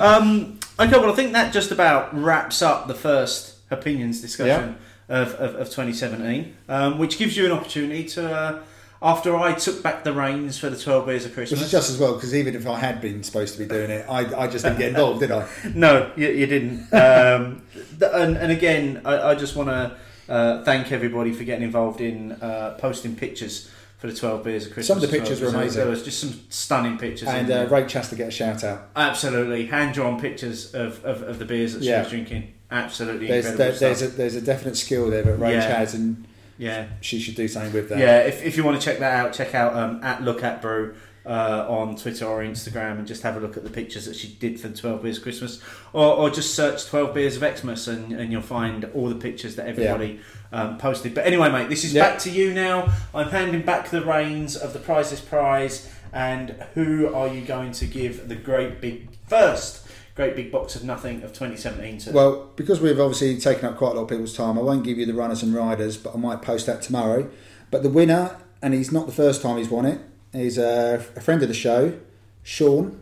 Um, okay, well, I think that just about wraps up the first opinions discussion of, of, of 2017, um, which gives you an opportunity to, uh, after I took back the reins for the 12 beers of Christmas. Which is just as well, because even if I had been supposed to be doing it, I, I just didn't get involved, did I? *laughs* No, you, you didn't. Um, th- and, and again, I, I just want to uh, thank everybody for getting involved in uh, posting pictures for the 12 beers of Christmas. Some of the pictures were amazing. There was just some stunning pictures. And uh, Rach has to get a shout out. Absolutely, hand drawn pictures of, of, of the beers that she Yeah. was drinking. Absolutely There's, incredible there, there's, a, there's a definite skill there that Rach Yeah. has, and yeah, she should do something with that. yeah. If, if you want to check that out, check out um, at Look at Brew uh, on Twitter or Instagram, and just have a look at the pictures that she did for the Twelve Beers of Christmas, or, or just search Twelve Beers of Xmas, and, and you'll find all the pictures that everybody um, posted. But anyway, mate, this is Yeah. back to you now. I'm handing back the reins of the prizes prize, and who are you going to give the great big first? Great big box of nothing of 2017 to. Well, because we've obviously taken up quite a lot of people's time, I won't give you the runners and riders, but I might post that tomorrow. But the winner, and he's not the first time he's won it, is a, a friend of the show, Sean,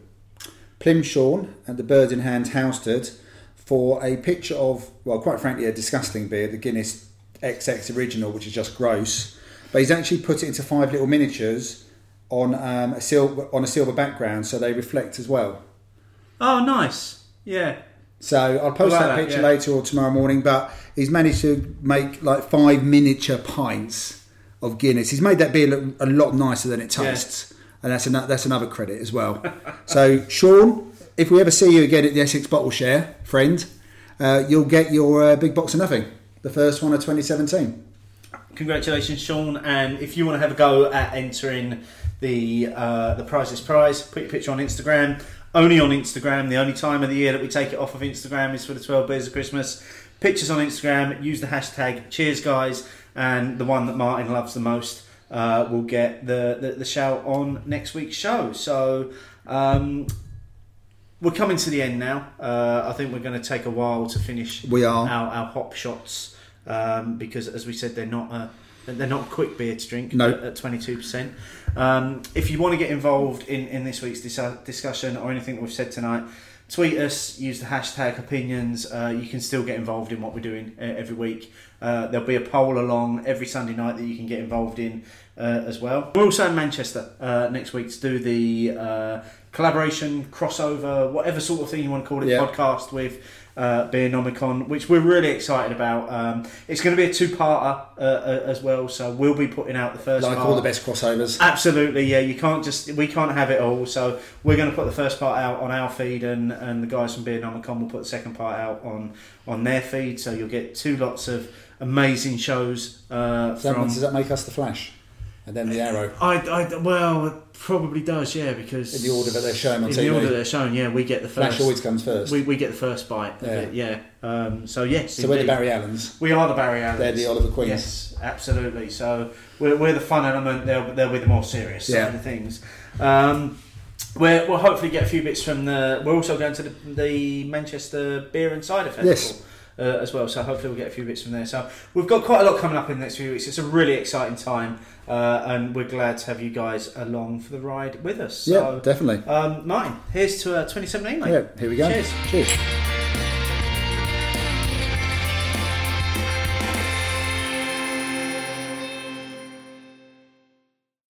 Plim Sean, at the Birds in Hand Housestead, for a picture of, well, quite frankly, a disgusting beer, the Guinness XX Original, which is just gross. But he's actually put it into five little miniatures on um, a silver on a silver background, so they reflect as well. oh, nice. Yeah. So I'll post like that that, picture yeah. later or tomorrow morning. But he's managed to make like five miniature pints of Guinness. He's made that beer look a lot nicer than it Yeah. tastes, and that's another that's another credit as well. *laughs* so Sean, if we ever see you again at the Essex Bottle Share, friend, uh, you'll get your uh, big box of nothing, the first one of 2017. Congratulations, Sean. And if you want to have a go at entering the uh, the prizes prize, put your picture on Instagram. Only on Instagram. The only time of the year that we take it off of Instagram is for the 12 Beers of Christmas. Pictures on Instagram. Use the hashtag Cheers, guys. And the one that Martin loves the most uh, will get the, the the shout on next week's show. So. Um, we're coming to the end now. Uh, I think we're going to take a while to finish We are. our, our hop shots um, because, as we said, they're not a, they're not a quick beer to drink No. at twenty two percent. Um, if you want to get involved in, in this week's dis- discussion or anything that we've said tonight, tweet us. Use the hashtag opinions. Uh, you can still get involved in what we're doing uh, every week. Uh, there'll be a poll along every Sunday night that you can get involved in uh, as well. We're also in Manchester uh, next week to do the uh, collaboration, crossover, whatever sort of thing you want to call it, Yeah. podcast with uh, Beernomicon, which we're really excited about. Um, it's going to be a two-parter uh, uh, as well, so we'll be putting out the first Like part. all the best crossovers. Absolutely, yeah. You can't just we can't have it all. So we're going to put the first part out on our feed, and, and the guys from Beernomicon will put the second part out on on their feed. So you'll get two lots of amazing shows uh, So from does that make us the Flash? And then the arrow I, I well, it probably does, yeah, because in the order that they're shown on in TV. the order they're shown, yeah, we get the first. Flash always comes first. we, we get the first bite of Yeah. it, yeah. Um, so yes, so we're the. Barry Allens. We are the Barry Allens. They're the Oliver Queens. Yes, absolutely. So we're, we're the fun element. They'll they'll be the more serious Yeah. side of things. Um, we're, we'll hopefully get a few bits from the. We're also going to the, the Manchester Beer and Cider Festival. Yes. Uh, as well, so hopefully we'll get a few bits from there. So we've got quite a lot coming up in the next few weeks. It's a really exciting time, uh, and we're glad to have you guys along for the ride with us. yeah, So, definitely. um, Martin, here's to uh, 2017, mate. Yeah, here we go. Cheers. Cheers.